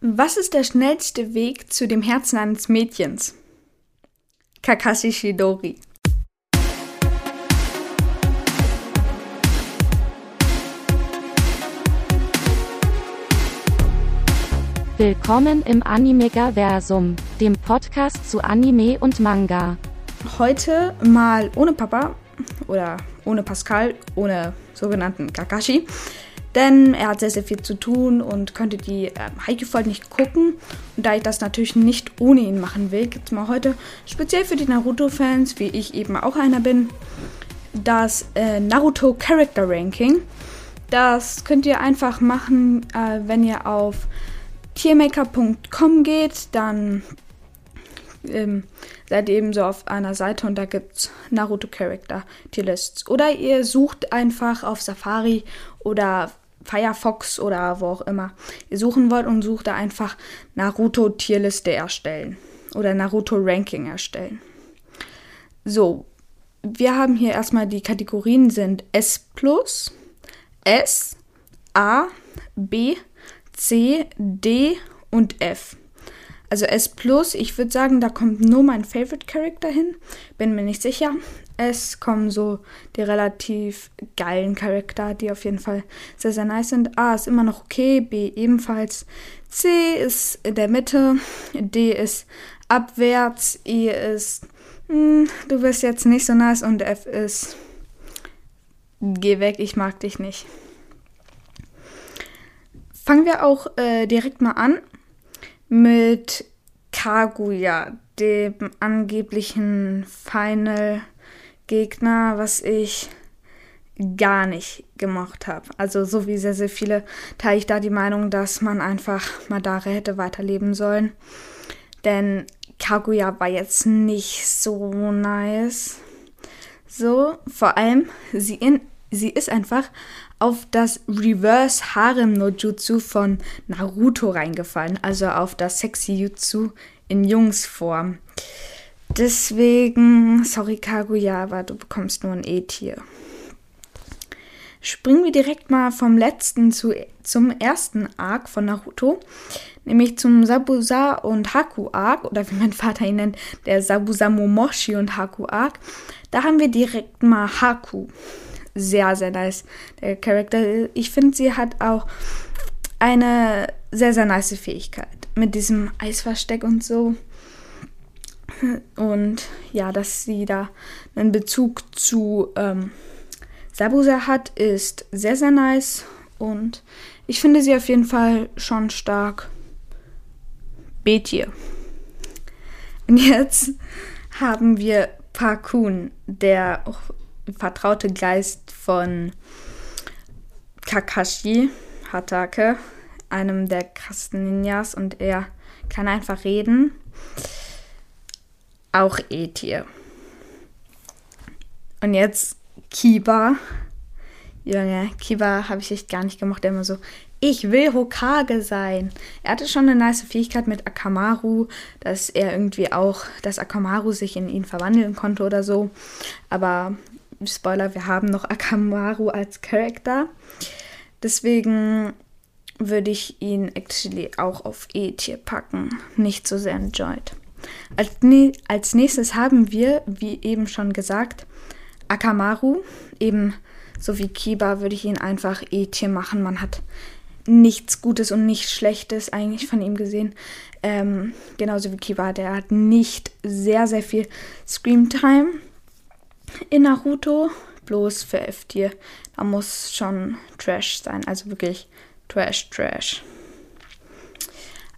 Was ist der schnellste Weg zu dem Herzen eines Mädchens? Kakashi Shidori. Willkommen im Animegaversum, dem Podcast zu Anime und Manga. Heute mal ohne Papa oder ohne Pascal, ohne sogenannten Kakashi. Denn er hat sehr, sehr viel zu tun und könnte die äh, Haikyuu-Folge nicht gucken. Und da ich das natürlich nicht ohne ihn machen will, gibt es mal heute speziell für die Naruto-Fans, wie ich eben auch einer bin, das äh, Naruto Character Ranking. Das könnt ihr einfach machen, äh, wenn ihr auf tiermaker.com geht, dann ähm, seid ihr eben so auf einer Seite und da gibt es Naruto Character Tierlists. Oder ihr sucht einfach auf Safari oder Firefox oder wo auch immer ihr suchen wollt und sucht da einfach Naruto Tierliste erstellen oder Naruto Ranking erstellen. So, wir haben hier erstmal die Kategorien sind S+, S, A, B, C, D und F. Also S ich würde sagen, da kommt nur mein Favorite Character hin. Bin mir nicht sicher. Es kommen so die relativ geilen Charakter, die auf jeden Fall sehr, sehr nice sind. A ist immer noch okay, B ebenfalls. C ist in der Mitte, D ist abwärts, E ist, mh, hm, du bist jetzt nicht so nice und F ist, geh weg, ich mag dich nicht. Fangen wir auch äh, direkt mal an mit Kaguya, dem angeblichen Final-Gegner, was ich gar nicht gemocht habe. Also so wie sehr, sehr viele teile ich da die Meinung, dass man einfach Madara hätte weiterleben sollen. Denn Kaguya war jetzt nicht so nice. So, vor allem, sie, in, sie ist einfach auf das Reverse Harem no Jutsu von Naruto reingefallen, also auf das Sexy Jutsu in Jungsform. Deswegen, sorry Kaguya, aber du bekommst nur ein E-Tier. Springen wir direkt mal vom letzten zu, zum ersten Arc von Naruto, nämlich zum Sabusa und Haku Arc, oder wie mein Vater ihn nennt, der Sabusa Momoshi und Haku Arc. Da haben wir direkt mal Haku sehr, sehr nice, der Charakter. Ich finde, sie hat auch eine sehr, sehr nice Fähigkeit mit diesem Eisversteck und so. Und ja, dass sie da einen Bezug zu ähm, Sabusa hat, ist sehr, sehr nice. Und ich finde sie auf jeden Fall schon stark. B-Tier. Und jetzt haben wir Parkun, der vertraute Geist von Kakashi Hatake, einem der krassen Ninjas, und er kann einfach reden. Auch E-Tier. Und jetzt Kiba. Junge, Kiba habe ich echt gar nicht gemacht. Der immer so, ich will Hokage sein. Er hatte schon eine nice Fähigkeit mit Akamaru, dass er irgendwie auch, dass Akamaru sich in ihn verwandeln konnte oder so. Aber Spoiler, wir haben noch Akamaru als Charakter. Deswegen würde ich ihn actually auch auf E-Tier packen. Nicht so sehr enjoyed. Als, als nächstes haben wir, wie eben schon gesagt, Akamaru. Eben so wie Kiba würde ich ihn einfach E-Tier machen. Man hat nichts Gutes und nichts Schlechtes eigentlich von ihm gesehen. Ähm, genauso wie Kiba, der hat nicht sehr, sehr viel Scream-Time in Naruto, bloß für F-Tier. Da muss schon Trash sein, also wirklich Trash, Trash.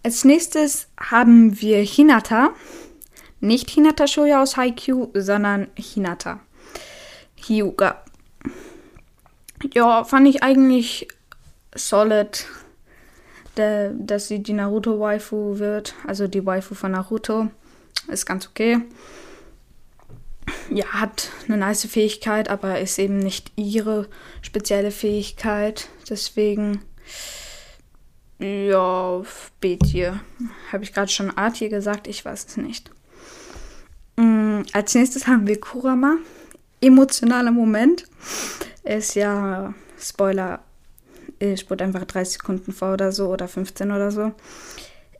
Als nächstes haben wir Hinata. Nicht Hinata Shoya aus Haikyuu, sondern Hinata. Hyuga. Ja, fand ich eigentlich solid, dass sie die Naruto-Waifu wird. Also die Waifu von Naruto. Ist ganz okay ja, hat eine nice Fähigkeit, aber ist eben nicht ihre spezielle Fähigkeit. Deswegen, ja, B-Tier. Habe ich gerade schon A-Tier gesagt? Ich weiß es nicht. Mhm, als nächstes haben wir Kurama. Emotionaler Moment. Ist ja, Spoiler, ich wurde einfach 30 Sekunden vor oder so oder 15 oder so.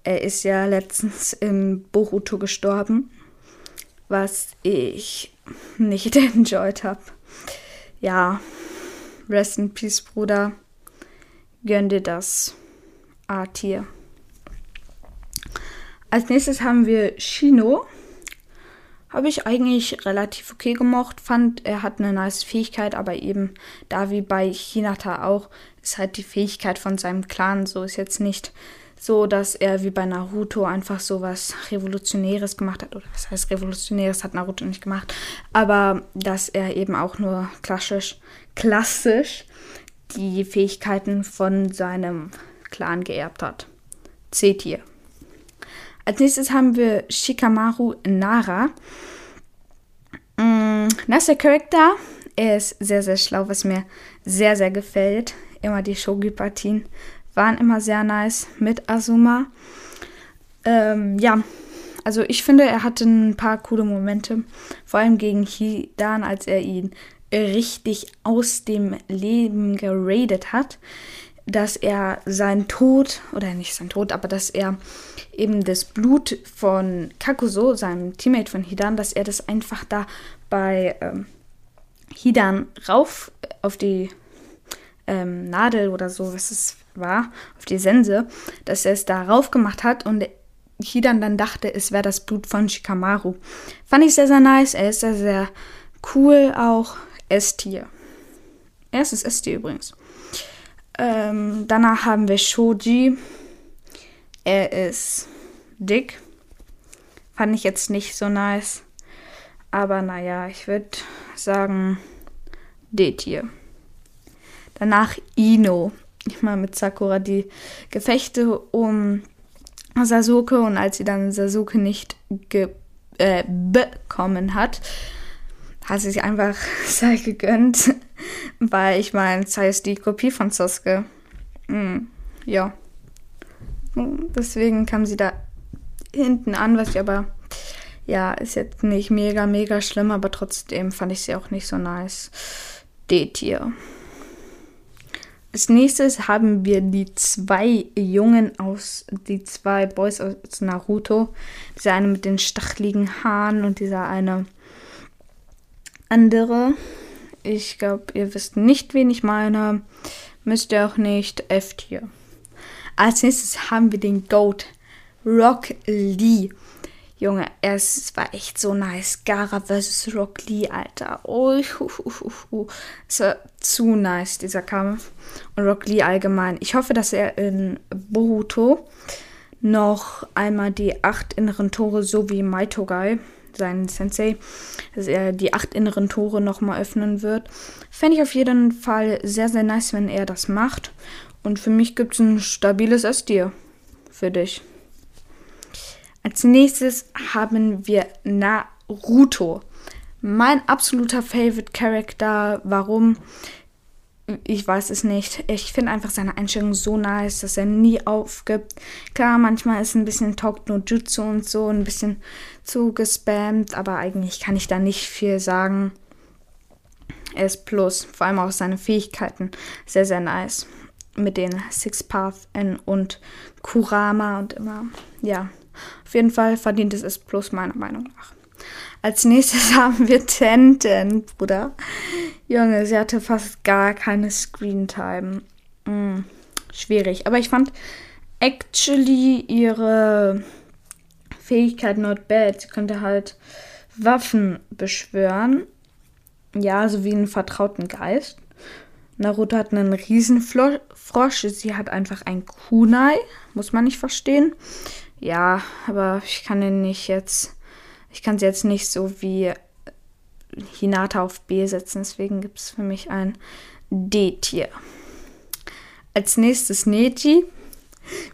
Er ist ja letztens in Boruto gestorben, was ich nicht enjoyed habe. Ja, rest in peace, Bruder. Gönn dir das A-Tier. Als nächstes haben wir Shino. Habe ich eigentlich relativ okay gemocht. Fand, er hat eine nice Fähigkeit, aber eben da wie bei Hinata auch, ist halt die Fähigkeit von seinem Clan so. Ist jetzt nicht so, dass er wie bei Naruto einfach so was Revolutionäres gemacht hat. Oder was heißt Revolutionäres hat Naruto nicht gemacht. Aber dass er eben auch nur klassisch, klassisch die Fähigkeiten von seinem Clan geerbt hat. C-Tier. Als nächstes haben wir Shikamaru Nara. Mm, nasser Charakter. Er ist sehr, sehr schlau, was mir sehr, sehr gefällt. Immer die Shogi-Partien waren immer sehr nice mit Azuma. Ähm, ja, also ich finde, er hatte ein paar coole Momente. Vor allem gegen Hidan, als er ihn richtig aus dem Leben geradet hat dass er sein Tod, oder nicht sein Tod, aber dass er eben das Blut von Kakuso, seinem Teammate von Hidan, dass er das einfach da bei ähm, Hidan rauf auf die ähm, Nadel oder so, was es war, auf die Sense, dass er es da rauf gemacht hat und Hidan dann dachte, es wäre das Blut von Shikamaru. Fand ich sehr, sehr nice. Er ist sehr, sehr cool auch. S-Tier. Erstes S-Tier übrigens. Ähm, danach haben wir Shoji. Er ist dick. Fand ich jetzt nicht so nice. Aber naja, ich würde sagen D-Tier. Danach Ino. Ich meine mit Sakura die Gefechte um Sasuke und als sie dann Sasuke nicht äh, bekommen hat, hat sie sich einfach Sai gegönnt. Weil ich meine, Sai ist die Kopie von Sasuke. Hm, ja. Deswegen kam sie da hinten an, was ich aber, ja, ist jetzt nicht mega, mega schlimm, aber trotzdem fand ich sie auch nicht so nice. D-Tier. Als nächstes haben wir die zwei Jungen aus, die zwei Boys aus Naruto. Dieser eine mit den stacheligen Haaren und dieser eine andere. Ich glaube, ihr wisst nicht, wen ich meine. Müsst ihr auch nicht. F-Tier. Als nächstes haben wir den Goat. Rock Lee. Junge, es war echt so nice. Gara vs. Rock Lee, Alter. Oh, hu, hu, hu. Es war zu nice, dieser Kampf. Und Rock Lee allgemein. Ich hoffe, dass er in Boruto noch einmal die acht inneren Tore, so wie Maitogai, sein Sensei, dass er die acht inneren Tore nochmal öffnen wird. Fände ich auf jeden Fall sehr, sehr nice, wenn er das macht. Und für mich gibt es ein stabiles S-Tier für dich. Als nächstes haben wir Naruto. Mein absoluter Favorite Character. Warum? Ich weiß es nicht. Ich finde einfach seine Einstellung so nice, dass er nie aufgibt. Klar, manchmal ist ein bisschen Talk no Jutsu und so, ein bisschen zu gespammt, aber eigentlich kann ich da nicht viel sagen. Er ist plus, vor allem auch seine Fähigkeiten, sehr, sehr nice. Mit den Six Path N und Kurama und immer, ja. Auf jeden Fall verdient es es plus, meiner Meinung nach. Als nächstes haben wir Tenten, Bruder. Junge, sie hatte fast gar keine Screentime. Hm, schwierig. Aber ich fand actually ihre Fähigkeit not bad. Sie konnte halt Waffen beschwören. Ja, so wie einen vertrauten Geist. Naruto hat einen Riesenfrosch. Sie hat einfach ein Kunai. Muss man nicht verstehen. Ja, aber ich kann den nicht jetzt ich kann sie jetzt nicht so wie Hinata auf B setzen, deswegen gibt es für mich ein D-Tier. Als nächstes Neji.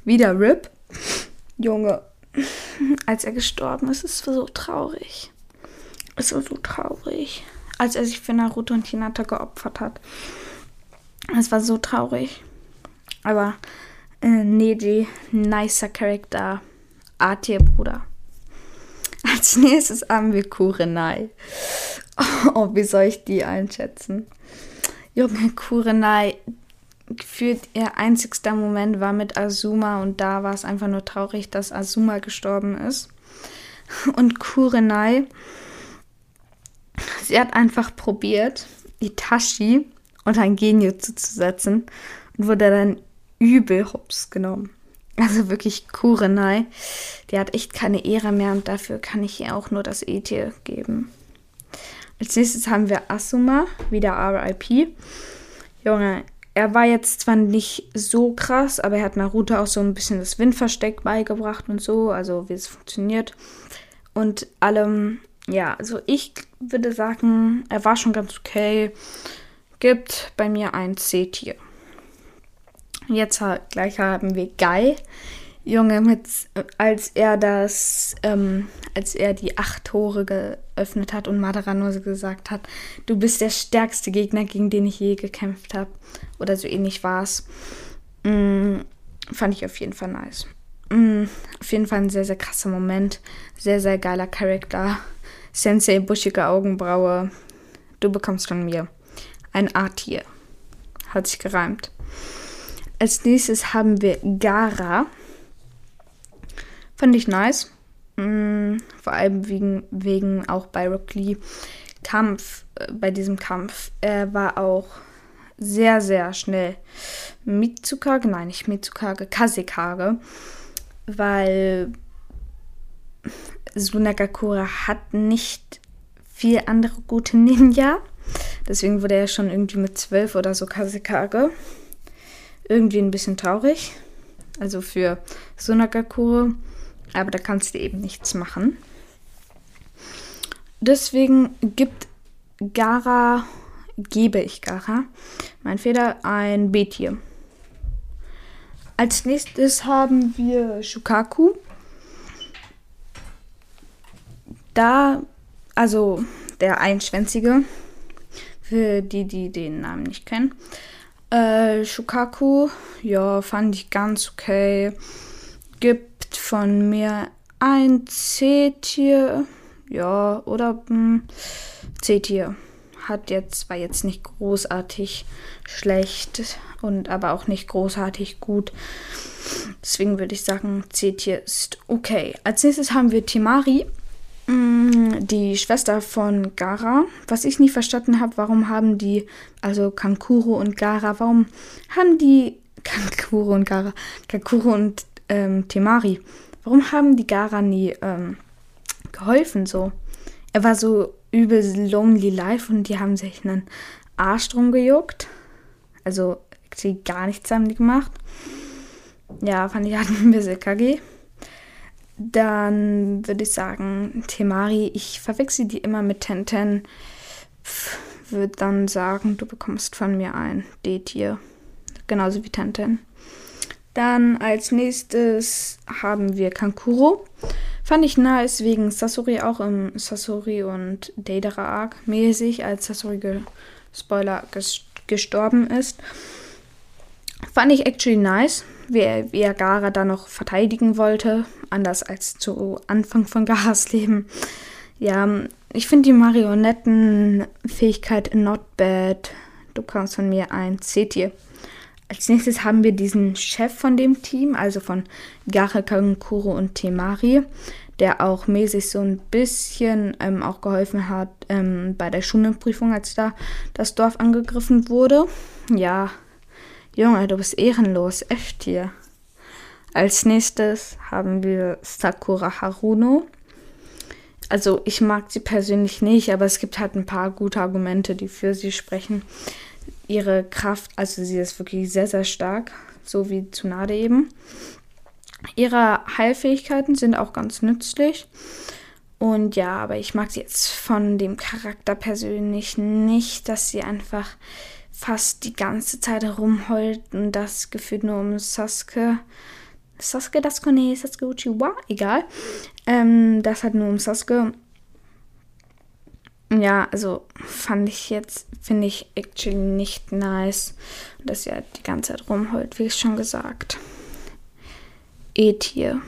Wieder Rip. Junge, als er gestorben ist, ist es so traurig. Es war so traurig. Als er sich für Naruto und Hinata geopfert hat. Es war so traurig. Aber äh, Neji, nicer Charakter. A-Tier, Bruder. Als nächstes haben wir Kurenai. Oh, wie soll ich die einschätzen? Junge, Kurenai, gefühlt ihr einzigster Moment war mit Azuma und da war es einfach nur traurig, dass Azuma gestorben ist. Und Kurenai, sie hat einfach probiert, Itachi unter ein Genjutsu zu setzen und wurde dann übel hops genommen. Also wirklich Kurenai. Die hat echt keine Ehre mehr und dafür kann ich ihr auch nur das E-Tier geben. Als nächstes haben wir Asuma, wieder RIP. Junge, er war jetzt zwar nicht so krass, aber er hat Naruto auch so ein bisschen das Windversteck beigebracht und so, also wie es funktioniert. Und allem, ja, also ich würde sagen, er war schon ganz okay. Gibt bei mir ein C-Tier. Jetzt gleich haben wir Guy. Junge, mit, als er das, ähm, als er die acht Tore geöffnet hat und Madarano gesagt hat, du bist der stärkste Gegner, gegen den ich je gekämpft habe. Oder so ähnlich war es. Mm, fand ich auf jeden Fall nice. Mm, auf jeden Fall ein sehr, sehr krasser Moment. Sehr, sehr geiler Charakter. Sensei, buschige Augenbraue. Du bekommst von mir ein A-Tier. Hat sich gereimt. Als nächstes haben wir Gara. Fand ich nice. Mhm, vor allem wegen, wegen auch bei Rock Lee Kampf, äh, bei diesem Kampf. Er war auch sehr, sehr schnell Mitsukage, nein, nicht Mitsukage, Kasekage, weil Sunagakura hat nicht viel andere gute Ninja. Deswegen wurde er schon irgendwie mit 12 oder so Kasekage irgendwie ein bisschen traurig. Also für Sunagakure. Aber da kannst du eben nichts machen. Deswegen gibt Gara, gebe ich Gara, mein Feder, ein B-Tier. Als nächstes haben wir Shukaku. Da, also der Einschwänzige, für die, die den Namen nicht kennen. Äh, Shukaku, ja, fand ich ganz okay. Gibt von mir ein C-Tier. Ja, oder hm, C-Tier. Hat jetzt, war jetzt nicht großartig schlecht und aber auch nicht großartig gut. Deswegen würde ich sagen, C-Tier ist okay. Als nächstes haben wir Timari. Mm, die Schwester von Gara. Was ich nie verstanden habe, warum haben die, also Kankuro und Gara, warum haben die Kankuro und Gara, Kankuro und ähm, Temari, warum haben die Gara nie ähm, geholfen so? Er war so übel lonely life und die haben sich einen Arsch drum gejuckt. Also sie gar nichts haben die gemacht. Ja, fand ich halt ein bisschen kacke. Dann würde ich sagen, Temari, ich verwechsel die immer mit Tenten. Würde dann sagen, du bekommst von mir ein D-Tier. Genauso wie Tenten. Dann als nächstes haben wir Kankuro. Fand ich nice wegen Sasori auch im Sasori und Deidara Arc mäßig, als Sasori ge Spoiler gestorben ist. Fand ich actually nice, wie er, wie er Gara da noch verteidigen wollte, anders als zu Anfang von Garas Leben. Ja, ich finde die Marionettenfähigkeit not bad. Du kannst von mir ein C-Tier. Als nächstes haben wir diesen Chef von dem Team, also von Gara Kankuro und Temari, der auch mäßig so ein bisschen ähm, auch geholfen hat ähm, bei der Schulprüfung, als da das Dorf angegriffen wurde. Ja, Junge, du bist ehrenlos, echt hier. Als nächstes haben wir Sakura Haruno. Also ich mag sie persönlich nicht, aber es gibt halt ein paar gute Argumente, die für sie sprechen. Ihre Kraft, also sie ist wirklich sehr, sehr stark, so wie Tsunade eben. Ihre Heilfähigkeiten sind auch ganz nützlich. Und ja, aber ich mag sie jetzt von dem Charakter persönlich nicht, dass sie einfach fast die ganze Zeit herumheult und das gefühlt nur um Sasuke. Sasuke das Kone, Sasuke Uchiwa, egal. Ähm, das hat nur um Sasuke. Ja, also fand ich jetzt, finde ich actually nicht nice, dass er die ganze Zeit rumheult, wie ich schon gesagt. E-Tier.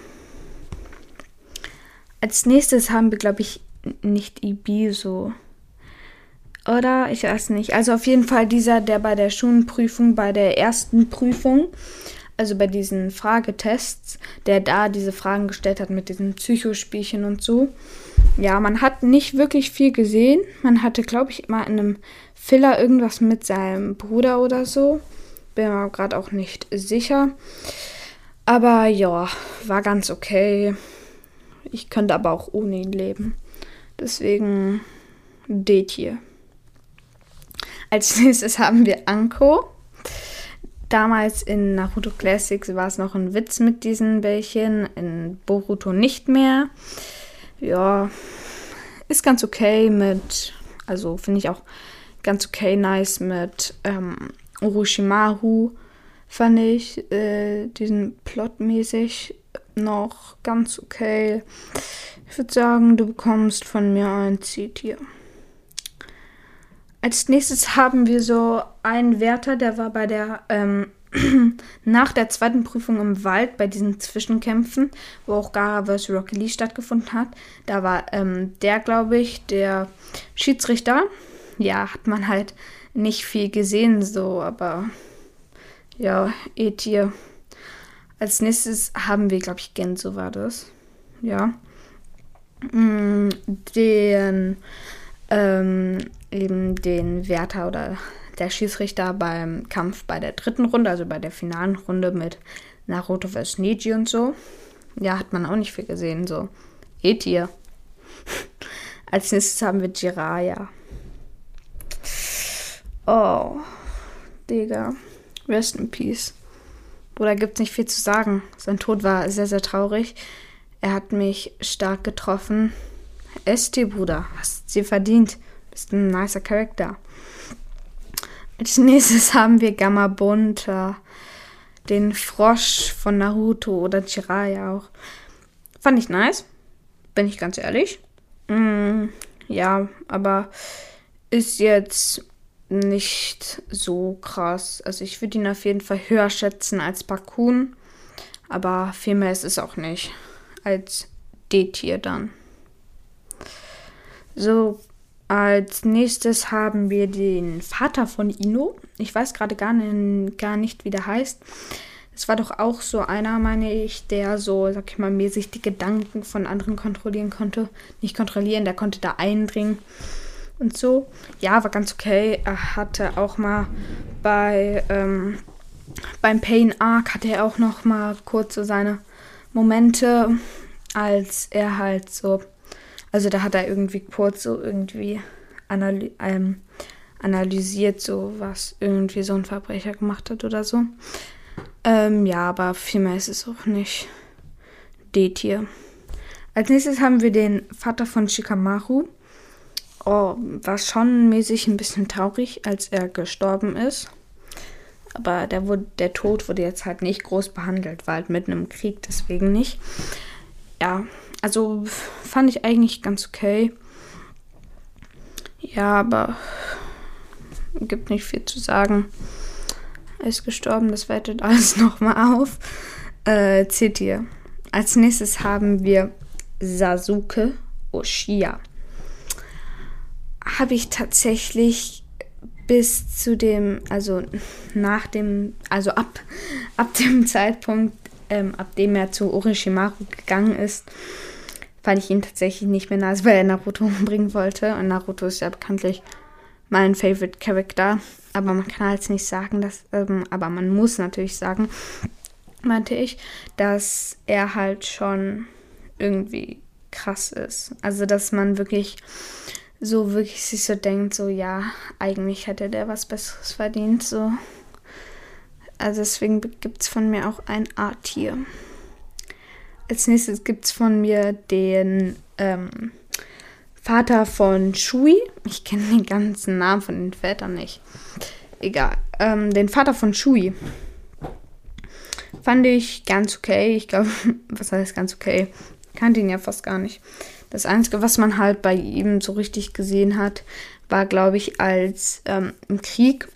Als nächstes haben wir, glaube ich, nicht Ibiso. Oder? Ich weiß nicht. Also auf jeden Fall dieser, der bei der Schulprüfung, bei der ersten Prüfung, also bei diesen Fragetests, der da diese Fragen gestellt hat mit diesen Psychospielchen und so. Ja, man hat nicht wirklich viel gesehen. Man hatte, glaube ich, mal in einem Filler irgendwas mit seinem Bruder oder so. Bin mir gerade auch nicht sicher. Aber ja, war ganz okay. Ich könnte aber auch ohne ihn leben. Deswegen Date hier. Als nächstes haben wir Anko. Damals in Naruto Classics war es noch ein Witz mit diesen Bällchen, in Boruto nicht mehr. Ja, ist ganz okay mit, also finde ich auch ganz okay nice mit ähm, Orochimaru, fand ich äh, diesen Plotmäßig noch ganz okay. Ich würde sagen, du bekommst von mir ein C-Tier. Als nächstes haben wir so einen Wärter, der war bei der ähm, nach der zweiten Prüfung im Wald bei diesen Zwischenkämpfen, wo auch Gara vs. Rocky Lee stattgefunden hat. Da war ähm, der, glaube ich, der Schiedsrichter. Ja, hat man halt nicht viel gesehen, so, aber ja, E-Tier. Als nächstes haben wir, glaube ich, Genso war das. Ja. Mm, den ähm, eben den Wärter oder der Schiedsrichter beim Kampf bei der dritten Runde, also bei der finalen Runde mit Naruto vs. Neji und so. Ja, hat man auch nicht viel gesehen, so. E-Tier. Als nächstes haben wir Jiraya. Oh, Digga. Rest in Peace. Bruder, gibt's nicht viel zu sagen. Sein Tod war sehr, sehr traurig. Er hat mich stark getroffen. ST, Bruder, hast sie verdient. Bist ein nicer Charakter. Als nächstes haben wir Gamabunta, den Frosch von Naruto oder Jiraiya auch. Fand ich nice, bin ich ganz ehrlich. Mm, ja, aber ist jetzt nicht so krass. Also ich würde ihn auf jeden Fall höher schätzen als Bakun, aber viel mehr ist es auch nicht als D-Tier dann. So, als nächstes haben wir den Vater von Ino. Ich weiß gerade gar, gar nicht, wie der heißt. Es war doch auch so einer, meine ich, der so, sag ich mal, mäßig die Gedanken von anderen kontrollieren konnte. Nicht kontrollieren, der konnte da eindringen und so. Ja, war ganz okay. Er hatte auch mal bei ähm, beim Pain Arc hatte er auch noch mal kurz so seine Momente, als er halt so also da hat er irgendwie kurz so irgendwie analy ähm, analysiert, so was irgendwie so ein Verbrecher gemacht hat oder so. Ähm, ja, aber viel mehr ist es auch nicht. D-Tier. Als nächstes haben wir den Vater von Shikamaru. Oh, war schon mäßig ein bisschen traurig, als er gestorben ist. Aber der, wurde, der Tod wurde jetzt halt nicht groß behandelt, war halt mitten im Krieg, deswegen nicht. Ja, also fand ich eigentlich ganz okay. Ja, aber gibt nicht viel zu sagen. Er ist gestorben, das wertet alles nochmal auf. Äh, hier. Als nächstes haben wir Sasuke Oshia. Habe ich tatsächlich bis zu dem, also nach dem, also ab, ab dem Zeitpunkt, ähm, ab dem er zu Orochimaru gegangen ist, fand ich ihn tatsächlich nicht mehr nice, weil er Naruto umbringen wollte. Und Naruto ist ja bekanntlich mein Favorite Character. Aber man kann halt nicht sagen, dass, ähm, aber man muss natürlich sagen, meinte ich, dass er halt schon irgendwie krass ist. Also, dass man wirklich so wirklich sich so denkt, so ja, eigentlich hätte der was Besseres verdient, so. Also deswegen gibt es von mir auch ein A-Tier. Als nächstes gibt es von mir den ähm, Vater von Shui. Ich kenne den ganzen Namen von den Vätern nicht. Egal. Ähm, den Vater von Shui. Fand ich ganz okay. Ich glaube, was heißt ganz okay? Kannte ihn ja fast gar nicht. Das Einzige, was man halt bei ihm so richtig gesehen hat, war, glaube ich, als ähm, im Krieg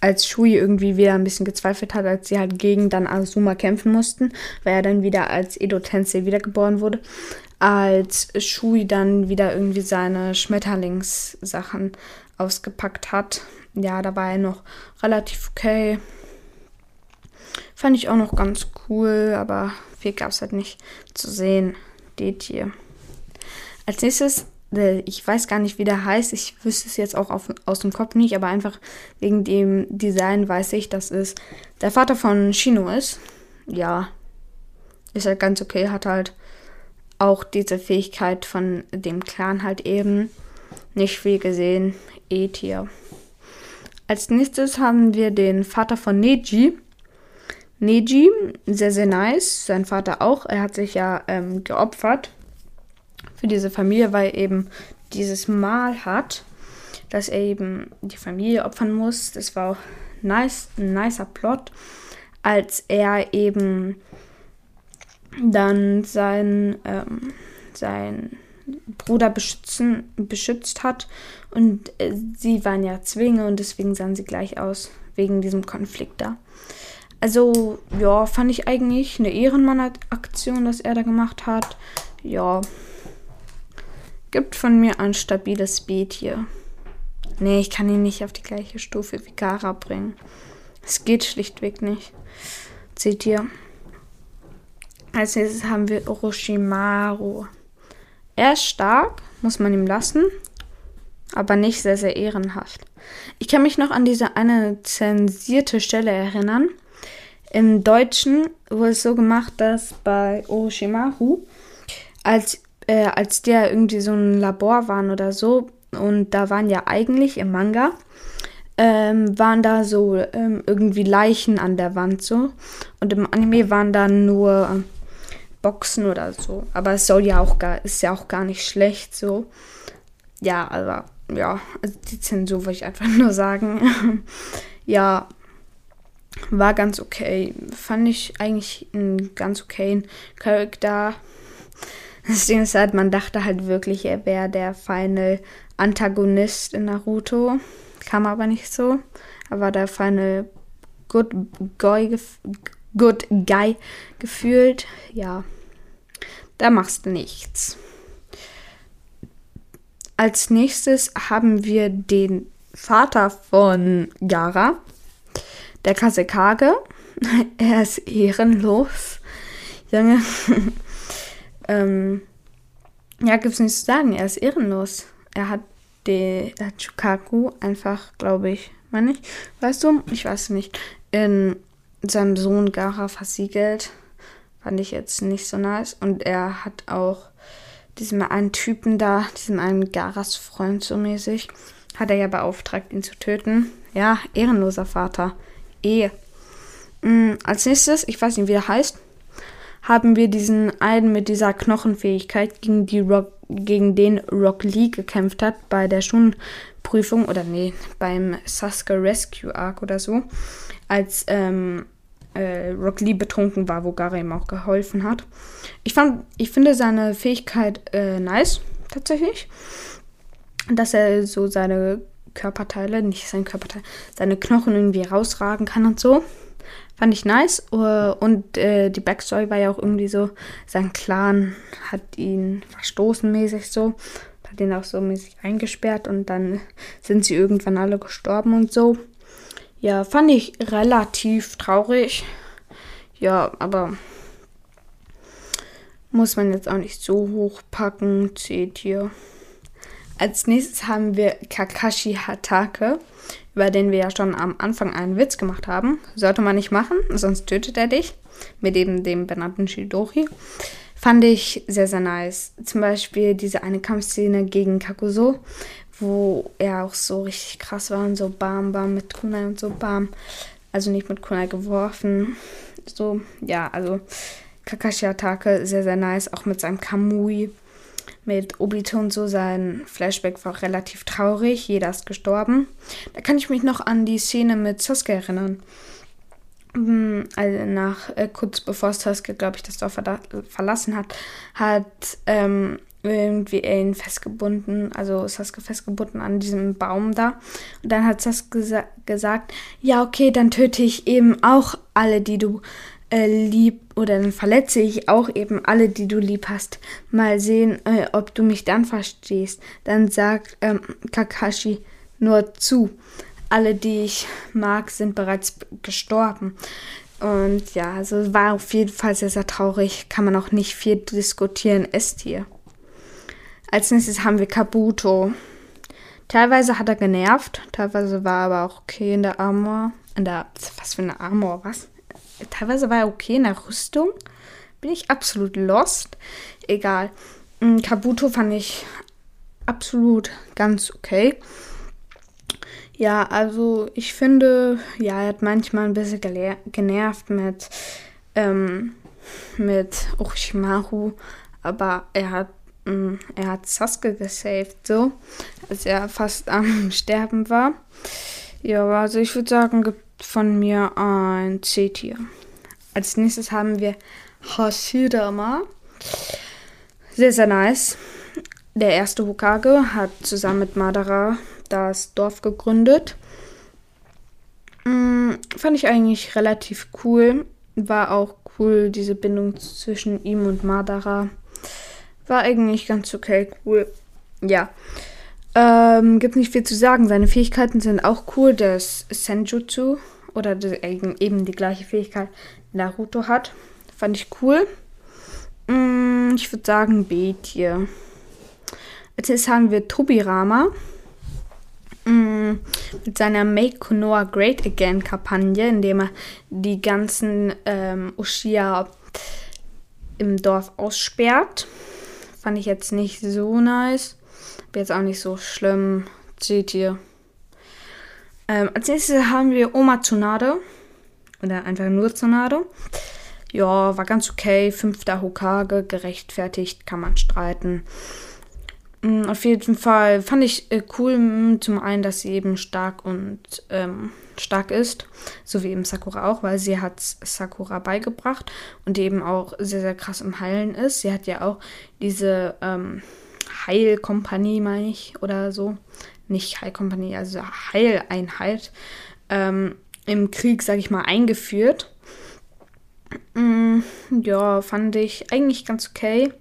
als Shui irgendwie wieder ein bisschen gezweifelt hat, als sie halt gegen dann Azuma kämpfen mussten, weil er dann wieder als Edo Tensei wiedergeboren wurde. als Shui dann wieder irgendwie seine Schmetterlingssachen ausgepackt hat. Ja, da war er noch relativ okay. Fand ich auch noch ganz cool, aber viel gab es halt nicht zu sehen. Steht hier. Als nächstes, ich weiß gar nicht, wie der heißt. Ich wüsste es jetzt auch auf, aus dem Kopf nicht, aber einfach wegen dem Design weiß ich, dass es der Vater von Shino ist. Ja, ist halt ganz okay, hat halt auch diese Fähigkeit von dem Clan halt eben. Nicht viel gesehen. E-Tier. Als nächstes haben wir den Vater von Neji. Neji, sehr, sehr nice. Sein Vater auch. Er hat sich ja ähm, geopfert für diese Familie, weil eben dieses Mal hat, dass er eben die Familie opfern muss. Das war nice, ein nicer Plot, als er eben dann sein, ähm, sein Bruder beschützen, beschützt hat. Und äh, sie waren ja Zwinge und deswegen sahen sie gleich aus, wegen diesem Konflikt da. Also, ja, fand ich eigentlich eine Ehrenmann-Aktion, dass er da gemacht hat. Ja. Gibt von mir ein stabiles Beat hier. Nee, ich kann ihn nicht auf die gleiche Stufe wie Gara bringen. Es geht schlichtweg nicht. Seht ihr? Als nächstes haben wir Orochimaru. Er ist stark, muss man ihm lassen, aber nicht sehr, sehr ehrenhaft. Ich kann mich noch an diese eine zensierte Stelle erinnern. Im Deutschen wurde es so gemacht, dass bei Orochimaru, als, äh, als der irgendwie so ein Labor waren oder so, und da waren ja eigentlich im Manga, ähm, waren da so ähm, irgendwie Leichen an der Wand so. Und im Anime waren da nur Boxen oder so. Aber es soll ja auch gar, ist ja auch gar nicht schlecht so. Ja, aber ja, also die Zensur wollte ich einfach nur sagen. ja, war ganz okay. Fand ich eigentlich einen ganz okayen Charakter. Das Ding ist halt, man dachte halt wirklich, er wäre der Final Antagonist in Naruto. Kam aber nicht so. Er war der Final Good Guy, Good Guy gefühlt. Ja, da machst du nichts. Als nächstes haben wir den Vater von Gara, der Kasekage. er ist ehrenlos. Junge. ähm, ja, gibt's nichts zu sagen. Er ist ehrenlos. Er hat Chukaku einfach, glaube ich, meine ich, weißt du, ich weiß nicht, in seinem Sohn Gara versiegelt. Fand ich jetzt nicht so nice. Und er hat auch diesem einen Typen da, diesem einen Garas Freund so mäßig, hat er ja beauftragt, ihn zu töten. Ja, ehrenloser Vater. Eh. Mhm, als nächstes, ich weiß nicht, wie er heißt, haben wir diesen einen mit dieser Knochenfähigkeit, gegen, die Rock, gegen den Rock Lee gekämpft hat bei der Schulprüfung oder nee, beim Sasuke Rescue Arc oder so, als ähm, äh, Rock Lee betrunken war, wo Gara ihm auch geholfen hat. Ich fand, ich finde seine Fähigkeit äh, nice, tatsächlich. Dass er so seine Körperteile, nicht sein Körperteil, seine Knochen irgendwie rausragen kann und so. Fand ich nice. Uh, und äh, die Backstory war ja auch irgendwie so, sein Clan hat ihn verstoßen mäßig so. Hat ihn auch so mäßig eingesperrt und dann sind sie irgendwann alle gestorben und so. Ja, fand ich relativ traurig. Ja, aber muss man jetzt auch nicht so hoch packen. Seht ihr. Als nächstes haben wir Kakashi Hatake, über den wir ja schon am Anfang einen Witz gemacht haben. Sollte man nicht machen, sonst tötet er dich. Mit eben dem benannten Shidori. Fand ich sehr, sehr nice. Zum Beispiel diese eine Kampfszene gegen Kakuso, wo er auch so richtig krass war und so bam, bam mit Kunai und so bam. Also nicht mit Kunai geworfen. So, ja, also Kakashi Atake sehr, sehr nice. Auch mit seinem Kamui, mit Obito und so. Sein Flashback war relativ traurig. Jeder ist gestorben. Da kann ich mich noch an die Szene mit Sasuke erinnern. Also nach äh, kurz bevor Sasuke, glaube ich, das Dorf verlassen hat, hat ähm, irgendwie ihn festgebunden, also Sasuke festgebunden an diesem Baum da. Und dann hat Sasuke gesa gesagt, ja, okay, dann töte ich eben auch alle, die du äh, lieb oder dann verletze ich auch eben alle, die du lieb hast. Mal sehen, äh, ob du mich dann verstehst. Dann sagt ähm, Kakashi nur zu. Alle, die ich mag, sind bereits gestorben. Und ja, also war auf jeden Fall sehr, sehr traurig. Kann man auch nicht viel diskutieren. S-Tier. Als nächstes haben wir Kabuto. Teilweise hat er genervt, teilweise war er aber auch okay in der Armor. In der, was für eine Armor, was? Teilweise war er okay in der Rüstung. Bin ich absolut lost. Egal. Mm, Kabuto fand ich absolut ganz okay. Ja, also ich finde, ja, er hat manchmal ein bisschen genervt mit, ähm, mit Orochimaru, aber er hat Mm, er hat Sasuke gesaved, so, als er fast am Sterben war. Ja, also ich würde sagen, gibt von mir ein C-Tier. Als nächstes haben wir Hashirama. Sehr, sehr nice. Der erste Hokage hat zusammen mit Madara das Dorf gegründet. Hm, fand ich eigentlich relativ cool. War auch cool, diese Bindung zwischen ihm und Madara. War eigentlich ganz okay, cool. Ja. Ähm, gibt nicht viel zu sagen. Seine Fähigkeiten sind auch cool. Das Senjutsu oder eben die gleiche Fähigkeit Naruto hat. Fand ich cool. Mm, ich würde sagen B-Tier. Als nächstes haben wir Tobirama. Mm, mit seiner Make Konoha Great Again Kampagne, indem er die ganzen ähm, Ushia im Dorf aussperrt. Fand ich jetzt nicht so nice. Jetzt auch nicht so schlimm. Seht ihr. Ähm, als nächstes haben wir Oma Tsunade. Oder einfach nur Tsunade. Ja, war ganz okay. Fünfter Hokage, gerechtfertigt, kann man streiten. Mm, auf jeden Fall fand ich äh, cool, mm, zum einen, dass sie eben stark und ähm, stark ist, so wie eben Sakura auch, weil sie hat Sakura beigebracht und eben auch sehr, sehr krass im Heilen ist. Sie hat ja auch diese ähm, Heilkompanie, meine ich, oder so. Nicht Heilkompanie, also Heileinheit ähm, im Krieg, sage ich mal, eingeführt. Mm, ja, fand ich eigentlich ganz okay.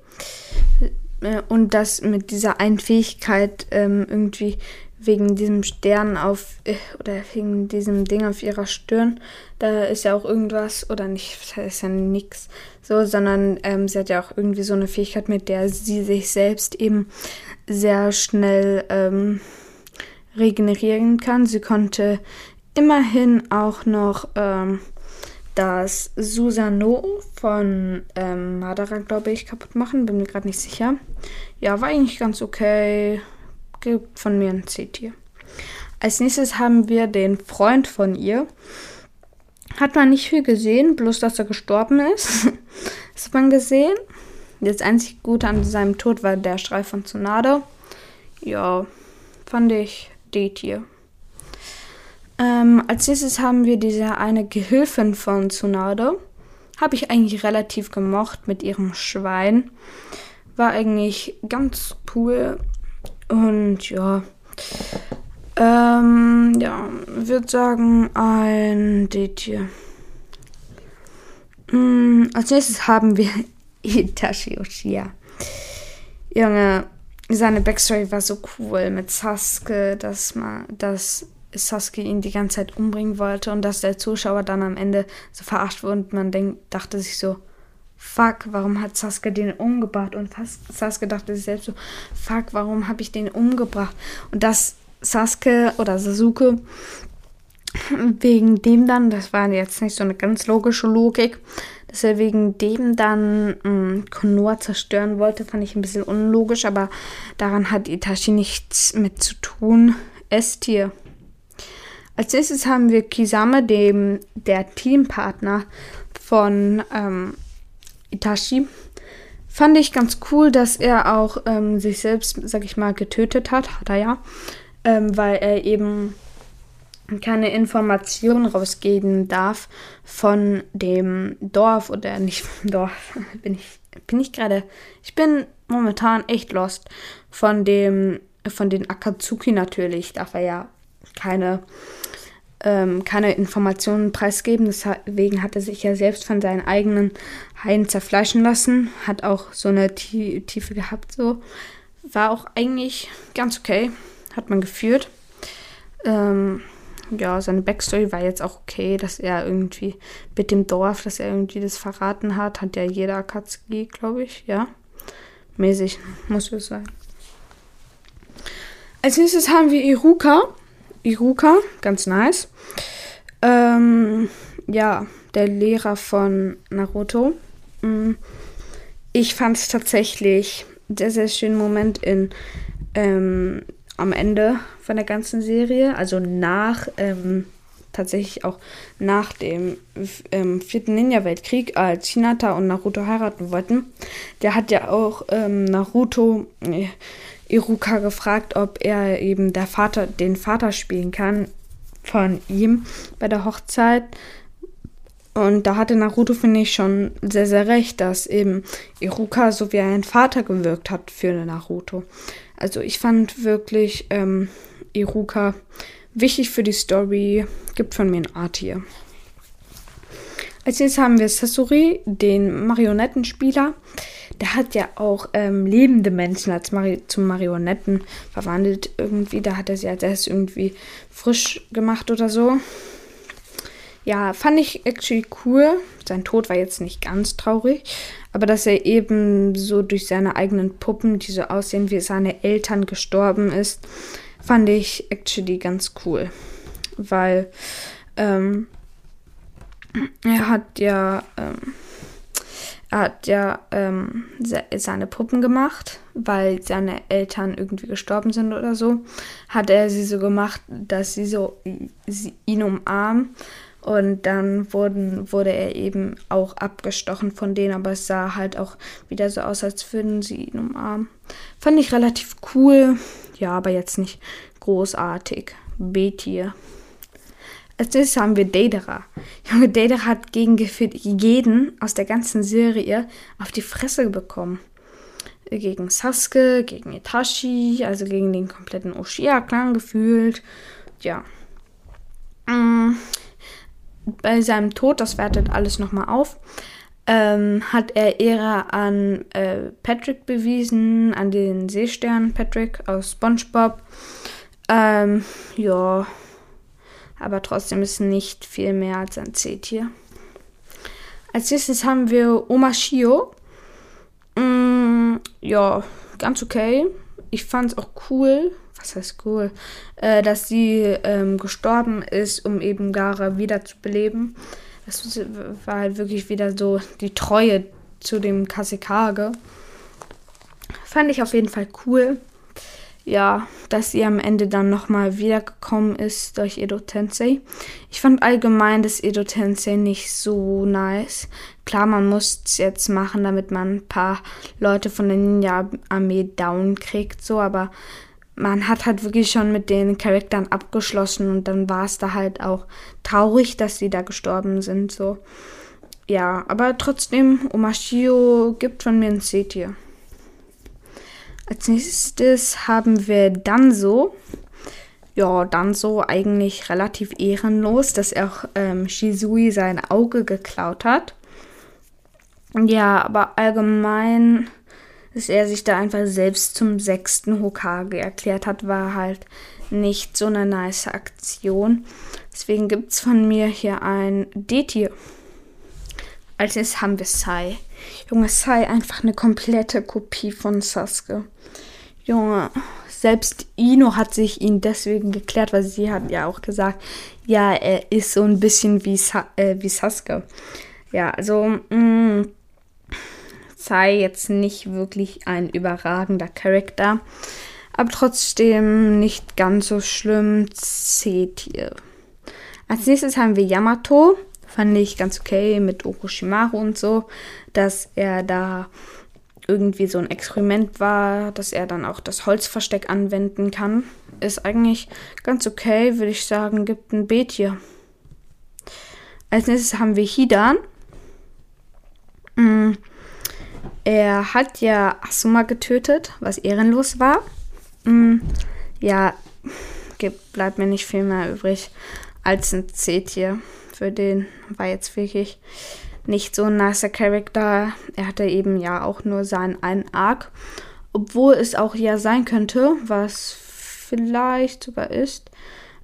Äh, und das mit dieser einen Fähigkeit ähm, irgendwie wegen diesem Stern auf äh, oder wegen diesem Ding auf ihrer Stirn, da ist ja auch irgendwas oder nicht, das ist ja nix so, sondern ähm, sie hat ja auch irgendwie so eine Fähigkeit, mit der sie sich selbst eben sehr schnell ähm, regenerieren kann. Sie konnte immerhin auch noch ähm, das Susano von ähm, Madara, glaube ich, kaputt machen. Bin mir gerade nicht sicher. Ja, war eigentlich ganz okay. Gibt von mir ein C-Tier. Als nächstes haben wir den Freund von ihr. Hat man nicht viel gesehen, bloß dass er gestorben ist. das hat man gesehen. Das einzig Gute an seinem Tod war der Schrei von Tsunade. Ja, fand ich D-Tier. Ähm, als nächstes haben wir diese eine Gehilfin von Tsunade. Habe ich eigentlich relativ gemocht mit ihrem Schwein. War eigentlich ganz cool. Und ja. Ähm, ja, würde sagen ein D-Tier. Mm, als nächstes haben wir Itachi Uchiha. Junge, seine Backstory war so cool mit Sasuke, dass man, dass Sasuke ihn die ganze Zeit umbringen wollte und dass der Zuschauer dann am Ende so verarscht wurde und man denk, dachte sich so, fuck, warum hat Sasuke den umgebracht? Und Sasuke dachte sich selbst so, fuck, warum habe ich den umgebracht? Und dass Sasuke oder Sasuke wegen dem dann, das war jetzt nicht so eine ganz logische Logik, dass er wegen dem dann mh, Konoha zerstören wollte, fand ich ein bisschen unlogisch, aber daran hat Itachi nichts mit zu tun. S-Tier. Als nächstes haben wir Kisame, dem der Teampartner von ähm, Itachi. Fand ich ganz cool, dass er auch ähm, sich selbst, sag ich mal, getötet hat. Hat er ja. Ähm, weil er eben keine Informationen rausgeben darf von dem Dorf oder nicht vom Dorf. bin ich, bin ich gerade. Ich bin momentan echt lost. Von dem, von den Akatsuki natürlich darf er ja keine ähm, keine Informationen preisgeben. Deswegen hat er sich ja selbst von seinen eigenen Haien zerfleischen lassen. Hat auch so eine Tiefe gehabt, so. War auch eigentlich ganz okay. Hat man geführt. Ähm, ja, seine Backstory war jetzt auch okay, dass er irgendwie mit dem Dorf, dass er irgendwie das verraten hat. Hat ja jeder Akatsuki, glaube ich, ja. Mäßig, muss es sein. Als nächstes haben wir Iruka. Iruka, ganz nice. Ähm, ja, der Lehrer von Naruto. Mm, ich fand es tatsächlich sehr, sehr schönen Moment in ähm, am Ende von der ganzen Serie, also nach ähm, tatsächlich auch nach dem ähm, vierten Ninja-Weltkrieg, als Hinata und Naruto heiraten wollten. Der hat ja auch ähm, Naruto äh, Iruka gefragt, ob er eben der Vater, den Vater spielen kann von ihm bei der Hochzeit. Und da hatte Naruto, finde ich, schon sehr, sehr recht, dass eben Iruka so wie ein Vater gewirkt hat für Naruto. Also ich fand wirklich ähm, Iruka wichtig für die Story. Gibt von mir ein Art hier. Als nächstes haben wir Sasori, den Marionettenspieler. Der hat ja auch ähm, lebende Menschen als Mari zu Marionetten verwandelt. Irgendwie, da hat er sie als erstes irgendwie frisch gemacht oder so. Ja, fand ich actually cool. Sein Tod war jetzt nicht ganz traurig, aber dass er eben so durch seine eigenen Puppen, die so aussehen, wie seine Eltern gestorben ist, fand ich actually ganz cool. Weil ähm, er hat ja, ähm, er hat ja ähm, seine Puppen gemacht, weil seine Eltern irgendwie gestorben sind oder so. Hat er sie so gemacht, dass sie so sie ihn umarmen und dann wurden, wurde er eben auch abgestochen von denen, aber es sah halt auch wieder so aus, als würden sie ihn umarmen. Fand ich relativ cool. Ja, aber jetzt nicht großartig. B-Tier. Als nächstes haben wir Deidara. Junge, Deidara hat gegen jeden aus der ganzen Serie auf die Fresse bekommen. Gegen Sasuke, gegen Itachi, also gegen den kompletten Oshia-Clan gefühlt. Ja. Mm bei seinem Tod, das wertet alles nochmal auf, ähm, hat er Ehre an äh, Patrick bewiesen, an den Seestern Patrick aus SpongeBob. Ähm, ja, aber trotzdem ist nicht viel mehr als ein C-Tier. Als nächstes haben wir Oma Shio. Mm, ja, ganz okay. Ich fand es auch cool, was heißt cool, äh, dass sie ähm, gestorben ist, um eben Gara wiederzubeleben. Das war halt wirklich wieder so die Treue zu dem Kasekage. Fand ich auf jeden Fall cool. Ja, dass sie am Ende dann nochmal wiedergekommen ist durch Edo Tensei. Ich fand allgemein das Edo Tensei nicht so nice. Klar, man muss es jetzt machen, damit man ein paar Leute von der Ninja-Armee down kriegt, so, aber man hat halt wirklich schon mit den Charakteren abgeschlossen und dann war es da halt auch traurig, dass sie da gestorben sind. So. Ja, aber trotzdem, Omashio gibt von mir ein C-Tier. Als nächstes haben wir Danzo. Ja, Danzo eigentlich relativ ehrenlos, dass er auch ähm, Shizui sein Auge geklaut hat. Ja, aber allgemein dass er sich da einfach selbst zum sechsten Hokage erklärt hat, war halt nicht so eine nice Aktion. Deswegen gibt es von mir hier ein D-Tier. Als nächstes haben wir Sai. Junge, Sai einfach eine komplette Kopie von Sasuke. Junge, selbst Ino hat sich ihn deswegen geklärt, weil sie hat ja auch gesagt, ja, er ist so ein bisschen wie, Sa äh, wie Sasuke. Ja, also, mh, mm, sei jetzt nicht wirklich ein überragender Charakter, aber trotzdem nicht ganz so schlimm. C-Tier. Als nächstes haben wir Yamato. Fand ich ganz okay mit Orochimaru und so, dass er da irgendwie so ein Experiment war, dass er dann auch das Holzversteck anwenden kann. Ist eigentlich ganz okay, würde ich sagen, gibt ein B-Tier. Als nächstes haben wir Hidan. Er hat ja Asuma getötet, was ehrenlos war. Mm, ja, bleibt mir nicht viel mehr übrig, als ein C-Tier. Für den war jetzt wirklich nicht so ein nicer Charakter. Er hatte eben ja auch nur seinen einen Arc. Obwohl es auch ja sein könnte, was vielleicht sogar ist,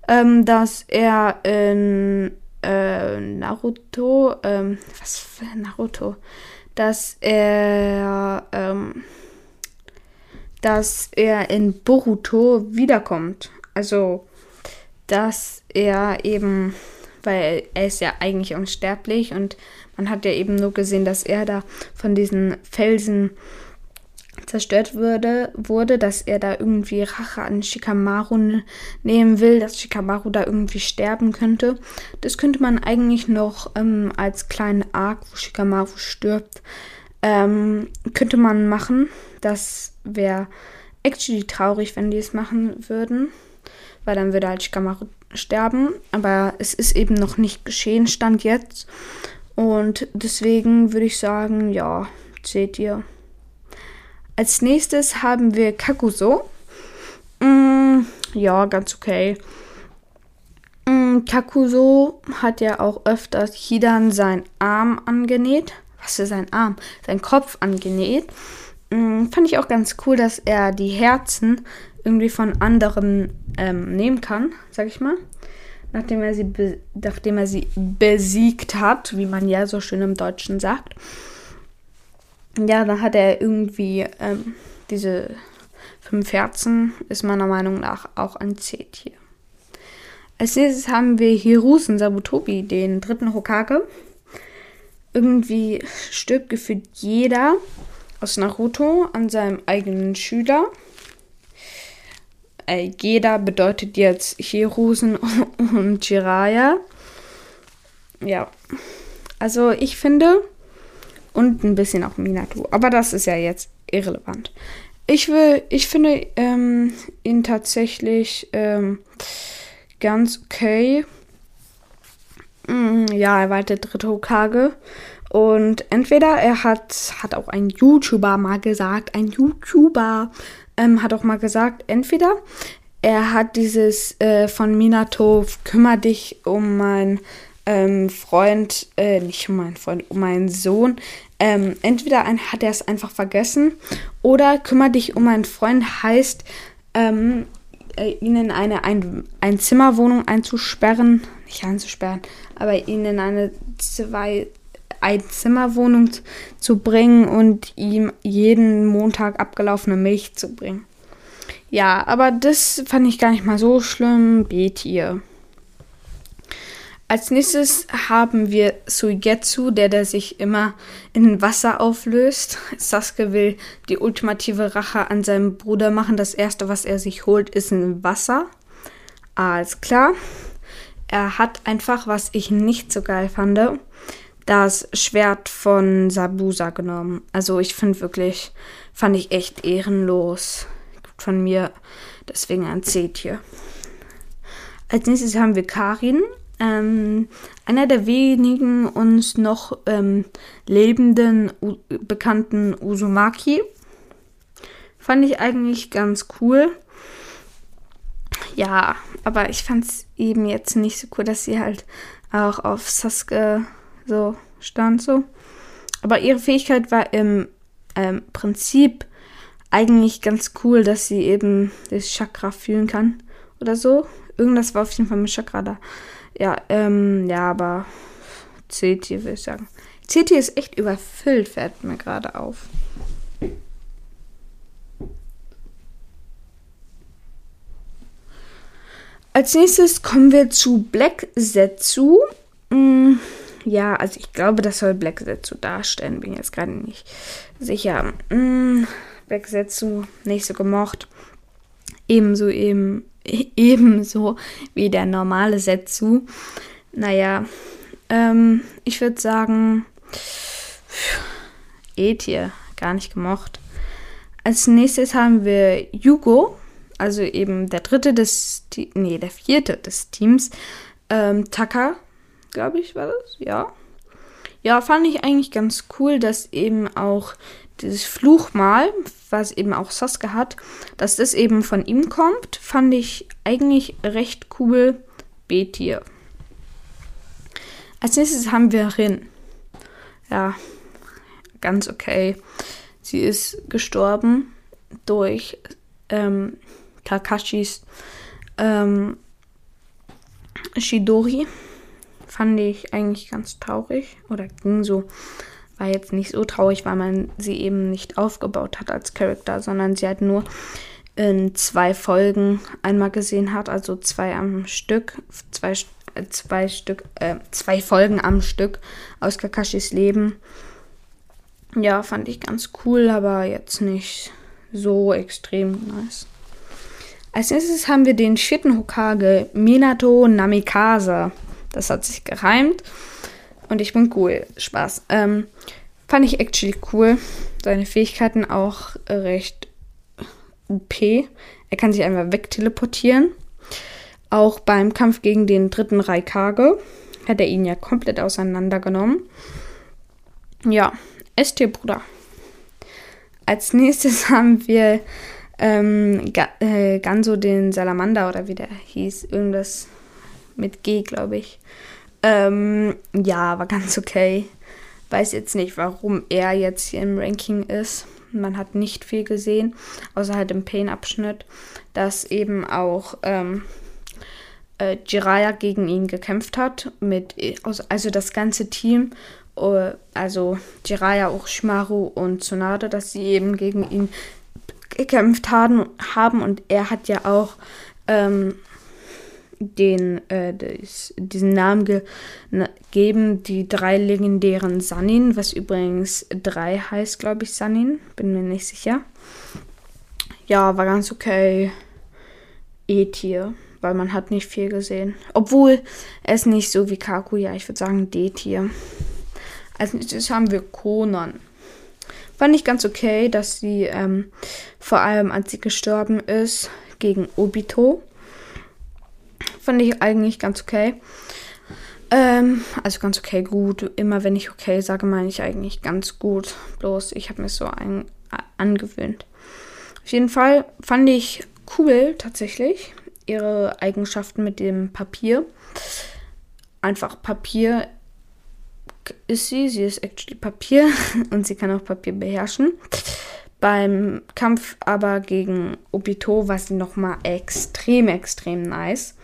ähm, dass er in äh, Naruto, ähm, was für Naruto, dass er, ähm, dass er in Boruto wiederkommt. Also, dass er eben, weil er ist ja eigentlich unsterblich und man hat ja eben nur gesehen, dass er da von diesen Felsen zerstört wurde, wurde, dass er da irgendwie Rache an Shikamaru nehmen will, dass Shikamaru da irgendwie sterben könnte. Das könnte man eigentlich noch ähm, als kleinen Arc, wo Shikamaru stirbt, ähm, könnte man machen. Das wäre actually traurig, wenn die es machen würden, weil dann würde halt Shikamaru sterben. Aber es ist eben noch nicht geschehen, stand jetzt. Und deswegen würde ich sagen, ja, seht ihr. Als nächstes haben wir Kakuso. Mm, ja, ganz okay. Mm, Kakuso hat ja auch öfters Hidan seinen Arm angenäht. Was ist sein Arm? Sein Kopf angenäht. Mm, fand ich auch ganz cool, dass er die Herzen irgendwie von anderen ähm, nehmen kann, sag ich mal. Nachdem er, sie nachdem er sie besiegt hat, wie man ja so schön im Deutschen sagt ja, da hat er irgendwie ähm, diese fünf Herzen, ist meiner Meinung nach auch ein C-Tier. Als nächstes haben wir Hirusen Sabutobi, den dritten Hokage. Irgendwie stirbt gefühlt jeder aus Naruto an seinem eigenen Schüler. Äh, jeder bedeutet jetzt Hirusen und Jiraiya. Ja. Also ich finde, und ein bisschen auch Minato. Aber das ist ja jetzt irrelevant. Ich will, ich finde ähm, ihn tatsächlich ähm, ganz okay. Mm, ja, er war der dritte Hokage. Und entweder er hat, hat auch ein YouTuber mal gesagt, ein YouTuber ähm, hat auch mal gesagt, entweder er hat dieses äh, von Minato, kümmere dich um mein ähm, Freund, äh, nicht meinen Freund, meinen Sohn, ähm, entweder ein, hat er es einfach vergessen oder kümmere dich um einen Freund heißt, ähm, äh, ihnen eine ein, ein Zimmerwohnung einzusperren, nicht einzusperren, aber ihnen eine zwei Einzimmerwohnung zu bringen und ihm jeden Montag abgelaufene Milch zu bringen. Ja, aber das fand ich gar nicht mal so schlimm. B-Tier. Als nächstes haben wir Suigetsu, der, der sich immer in Wasser auflöst. Sasuke will die ultimative Rache an seinem Bruder machen. Das erste, was er sich holt, ist ein Wasser. Alles klar. Er hat einfach, was ich nicht so geil fand, das Schwert von Sabusa genommen. Also ich finde wirklich, fand ich echt ehrenlos von mir. Deswegen ein C-Tier. Als nächstes haben wir Karin ähm, einer der wenigen uns noch ähm, lebenden U bekannten Uzumaki. Fand ich eigentlich ganz cool. Ja, aber ich fand es eben jetzt nicht so cool, dass sie halt auch auf Sasuke so stand so. Aber ihre Fähigkeit war im ähm, Prinzip eigentlich ganz cool, dass sie eben das Chakra fühlen kann oder so. Irgendwas war auf jeden Fall mit Chakra da. Ja, ähm, ja, aber CT würde ich sagen. CT ist echt überfüllt, fällt mir gerade auf. Als nächstes kommen wir zu Black Zetsu. Hm, ja, also ich glaube, das soll Black Zetsu darstellen. Bin jetzt gerade nicht sicher. Hm, Black Zetsu nicht so gemocht. Ebenso eben ebenso wie der normale Setsu. Naja, ähm, ich würde sagen, E-Tier, gar nicht gemocht. Als nächstes haben wir Yugo, also eben der dritte des, nee, der vierte des Teams. Ähm, Taka, glaube ich, war das, ja. Ja, fand ich eigentlich ganz cool, dass eben auch dieses Fluchmal, was eben auch Sasuke hat, dass das eben von ihm kommt, fand ich eigentlich recht cool. B-Tier. Als nächstes haben wir Rin. Ja, ganz okay. Sie ist gestorben durch ähm, Kakashis ähm, Shidori. Fand ich eigentlich ganz traurig. Oder ging so. War jetzt nicht so traurig, weil man sie eben nicht aufgebaut hat als Charakter, sondern sie hat nur in zwei Folgen einmal gesehen hat, also zwei am Stück, zwei, äh, zwei Stück, äh, zwei Folgen am Stück aus Kakashis Leben. Ja, fand ich ganz cool, aber jetzt nicht so extrem nice. Als nächstes haben wir den vierten Hokage, Minato Namikaze. Das hat sich gereimt. Und ich bin cool. Spaß. Ähm, fand ich actually cool. Seine Fähigkeiten auch recht UP. Er kann sich einfach wegteleportieren. Auch beim Kampf gegen den dritten Raikage hat er ihn ja komplett auseinandergenommen. Ja, ST Bruder. Als nächstes haben wir ähm, äh, Ganso den Salamander oder wie der hieß. Irgendwas mit G, glaube ich. Ähm, ja, war ganz okay. Weiß jetzt nicht, warum er jetzt hier im Ranking ist. Man hat nicht viel gesehen, außer halt im Pain-Abschnitt, dass eben auch ähm, äh, Jiraiya gegen ihn gekämpft hat. Mit, also das ganze Team, äh, also Jiraiya, Uchimaru und Tsunade, dass sie eben gegen ihn gekämpft haben, haben und er hat ja auch ähm, den, äh, diesen Namen gegeben, die drei legendären Sanin, was übrigens drei heißt, glaube ich, Sanin, bin mir nicht sicher. Ja, war ganz okay. E-Tier, weil man hat nicht viel gesehen. Obwohl es nicht so wie Kakuya, ich würde sagen D-Tier. Als nächstes haben wir Konan. Fand ich ganz okay, dass sie ähm, vor allem, als sie gestorben ist, gegen Obito Fand ich eigentlich ganz okay. Ähm, also ganz okay, gut. Immer wenn ich okay sage, meine ich eigentlich ganz gut. Bloß ich habe mir so ein, angewöhnt. Auf jeden Fall fand ich cool tatsächlich ihre Eigenschaften mit dem Papier. Einfach Papier ist sie. Sie ist actually Papier und sie kann auch Papier beherrschen. Beim Kampf aber gegen Obito war sie nochmal extrem, extrem nice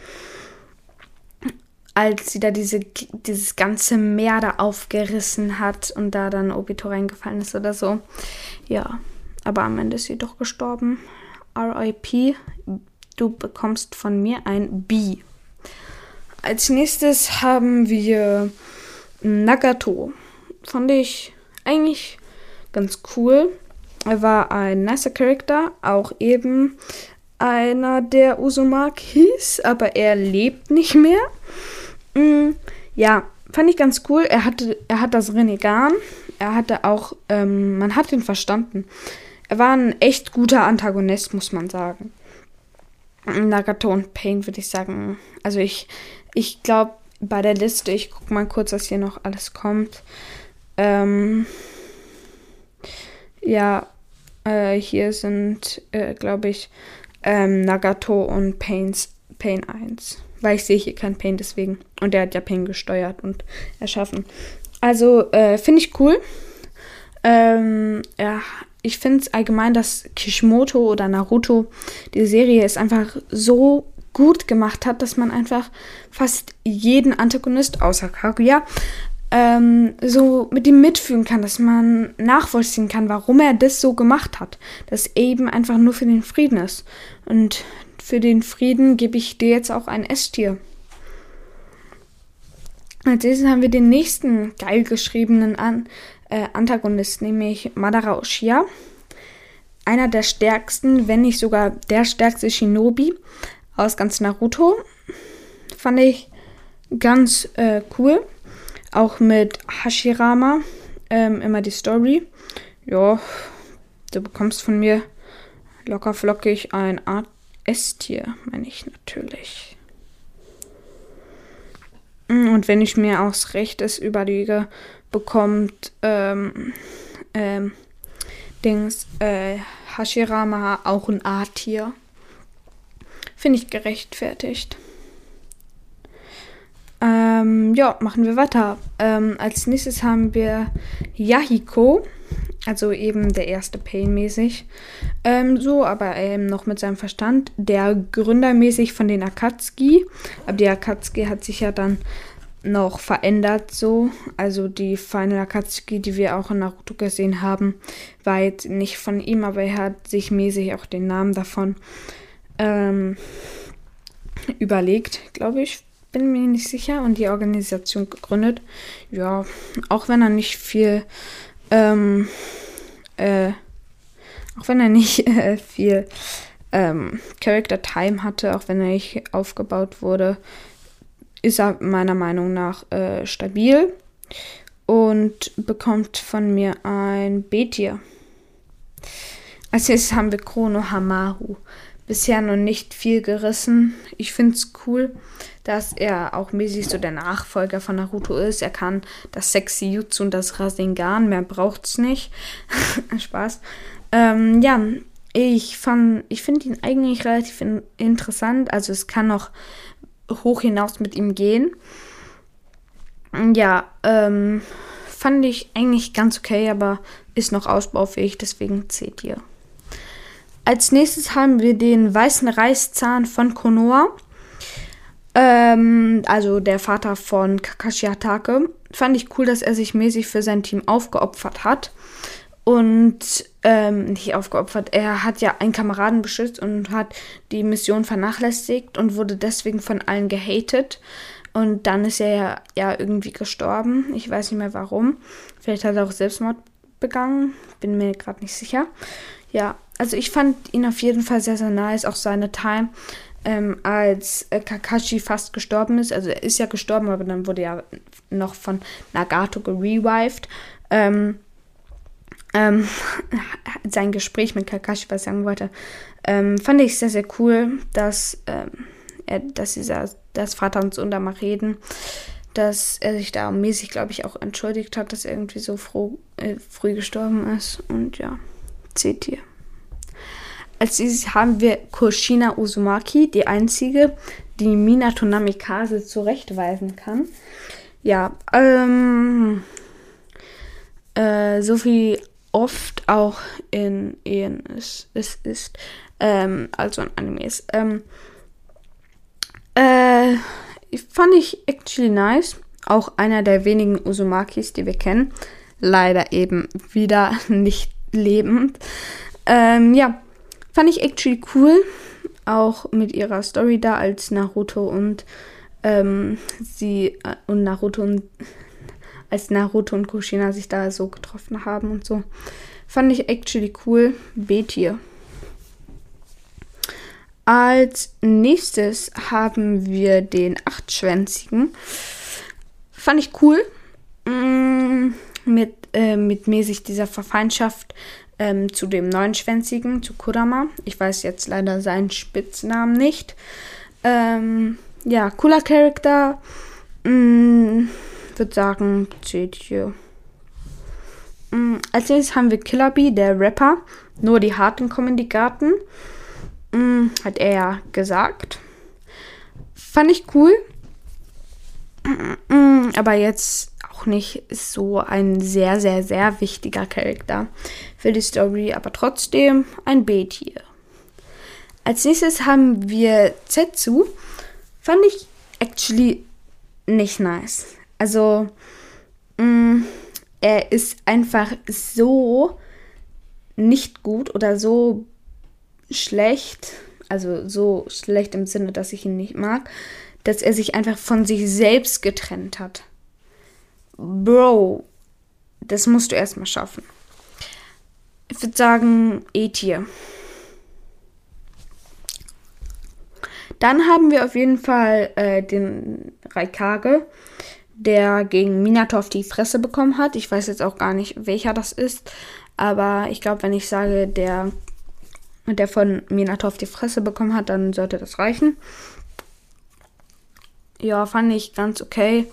als sie da diese, dieses ganze Meer da aufgerissen hat und da dann Obito reingefallen ist oder so. Ja, aber am Ende ist sie doch gestorben. RIP, du bekommst von mir ein B. Als nächstes haben wir Nagato. Fand ich eigentlich ganz cool. Er war ein nicer Charakter, auch eben einer, der Uzumaki hieß, aber er lebt nicht mehr. Mm, ja, fand ich ganz cool. Er hatte, er hat das Renegan. Er hatte auch, ähm, man hat ihn verstanden. Er war ein echt guter Antagonist, muss man sagen. Nagato und Pain würde ich sagen. Also ich, ich glaube, bei der Liste, ich gucke mal kurz, was hier noch alles kommt. Ähm, ja, äh, hier sind, äh, glaube ich, ähm, Nagato und Pains, Pain 1. Weil ich sehe hier kein Pain deswegen. Und der hat ja Pain gesteuert und erschaffen. Also äh, finde ich cool. Ähm, ja, ich finde es allgemein, dass Kishimoto oder Naruto die Serie ist einfach so gut gemacht hat, dass man einfach fast jeden Antagonist außer Kaguya ähm, so mit ihm mitfühlen kann, dass man nachvollziehen kann, warum er das so gemacht hat. Dass eben einfach nur für den Frieden ist. Und für den Frieden gebe ich dir jetzt auch ein S-Tier. Als nächstes haben wir den nächsten geil geschriebenen An äh, Antagonist, nämlich Madara Uchiha. Einer der stärksten, wenn nicht sogar der stärkste Shinobi aus ganz Naruto. Fand ich ganz äh, cool. Auch mit Hashirama. Ähm, immer die Story. Ja, du bekommst von mir locker flockig ein Art Esstier, meine ich natürlich. Und wenn ich mir aus Rechtes überlege, bekommt ähm, ähm, Dings äh, Hashirama auch ein A-Tier. Finde ich gerechtfertigt. Äh, Ähm, ja, machen wir weiter. Ähm, als nächstes haben wir Yahiko. Also eben der erste Pain-mäßig. Ähm, so, aber eben noch mit seinem Verstand. Der Gründer mäßig von den Akatsuki. Aber die Akatsuki hat sich ja dann noch verändert so. Also die Final Akatsuki, die wir auch in Naruto gesehen haben, war jetzt nicht von ihm, aber er hat sich mäßig auch den Namen davon ähm, überlegt, glaube ich. Bin mir nicht sicher und die Organisation gegründet. Ja, auch wenn er nicht viel, ähm, äh, auch wenn er nicht äh, viel ähm, Character Time hatte, auch wenn er nicht aufgebaut wurde, ist er meiner Meinung nach äh, stabil und bekommt von mir ein B-Tier. Als nächstes haben wir Chrono Hamaru. Bisher noch nicht viel gerissen. Ich finde es cool, dass er auch mäßig so der Nachfolger von Naruto ist. Er kann das sexy Jutsu und das Rasengan, mehr braucht es nicht. Spaß. Ähm, ja, ich ich finde ihn eigentlich relativ in, interessant. Also es kann noch hoch hinaus mit ihm gehen. Ja, ähm, fand ich eigentlich ganz okay, aber ist noch ausbaufähig, deswegen zählt ihr. Als nächstes haben wir den weißen Reißzahn von Konoha. Ähm, also der Vater von Kakashi Hatake. Fand ich cool, dass er sich mäßig für sein Team aufgeopfert hat und ähm, nicht aufgeopfert. Er hat ja einen Kameraden beschützt und hat die Mission vernachlässigt und wurde deswegen von allen gehatet. Und dann ist er ja, ja irgendwie gestorben. Ich weiß nicht mehr warum. Vielleicht hat er auch Selbstmord begangen. Bin mir gerade nicht sicher. Ja, also ich fand ihn auf jeden Fall sehr, sehr nice. Auch seine Time, ähm, als äh, Kakashi fast gestorben ist. Also er ist ja gestorben, aber dann wurde er noch von Nagato gerevived. Ähm, ähm, sein Gespräch mit Kakashi, was er sagen wollte, ähm, fand ich sehr, sehr cool, dass, ähm, er, dass dieser, das Vater und Sohn da mal reden, dass er sich da mäßig, glaube ich, auch entschuldigt hat, dass er irgendwie so froh, äh, früh gestorben ist. Und ja, seht ihr. Als dieses haben wir Kushina Uzumaki, die einzige, die Minato Namikaze zurechtweisen kann. Ja, ähm, äh, so viel oft auch in Ehen ist, ist, ist ähm, also in Animes. Ähm, äh, fand ich actually nice. Auch einer der wenigen Usumakis, die wir kennen. Leider eben wieder nicht lebend. Ähm, ja, fand ich actually cool. Auch mit ihrer Story da als Naruto und ähm, sie äh, und Naruto und als Naruto und Kushina sich da so getroffen haben und so. Fand ich actually cool. B-Tier. Als nächstes haben wir den achtschwänzigen. Fand ich cool. Mm, mit, äh, mit mäßig dieser Verfeindschaft ähm, zu dem neunschwänzigen, zu Kurama. Ich weiß jetzt leider seinen Spitznamen nicht. Ähm, ja, cooler Charakter. Mm, würde sagen, zählt hier. Mm, als nächstes haben wir Killer Bee, der Rapper. Nur die Harten kommen in die Garten. Mm, hat er ja gesagt. Fand ich cool. Mm, aber jetzt auch nicht so ein sehr, sehr, sehr wichtiger Charakter für die Story. Aber trotzdem ein B-Tier. Als nächstes haben wir Zetsu. Fand ich actually nicht nice. Also, mh, mm, er ist einfach so nicht gut oder so schlecht, also so schlecht im Sinne, dass ich ihn nicht mag, dass er sich einfach von sich selbst getrennt hat. Bro, das musst du erstmal schaffen. Ich würde sagen, E-Tier. Dann haben wir auf jeden Fall äh, den Raikage der gegen Minato auf die Fresse bekommen hat. Ich weiß jetzt auch gar nicht, welcher das ist. Aber ich glaube, wenn ich sage, der, der von Minato auf die Fresse bekommen hat, dann sollte das reichen. Ja, fand ich ganz okay.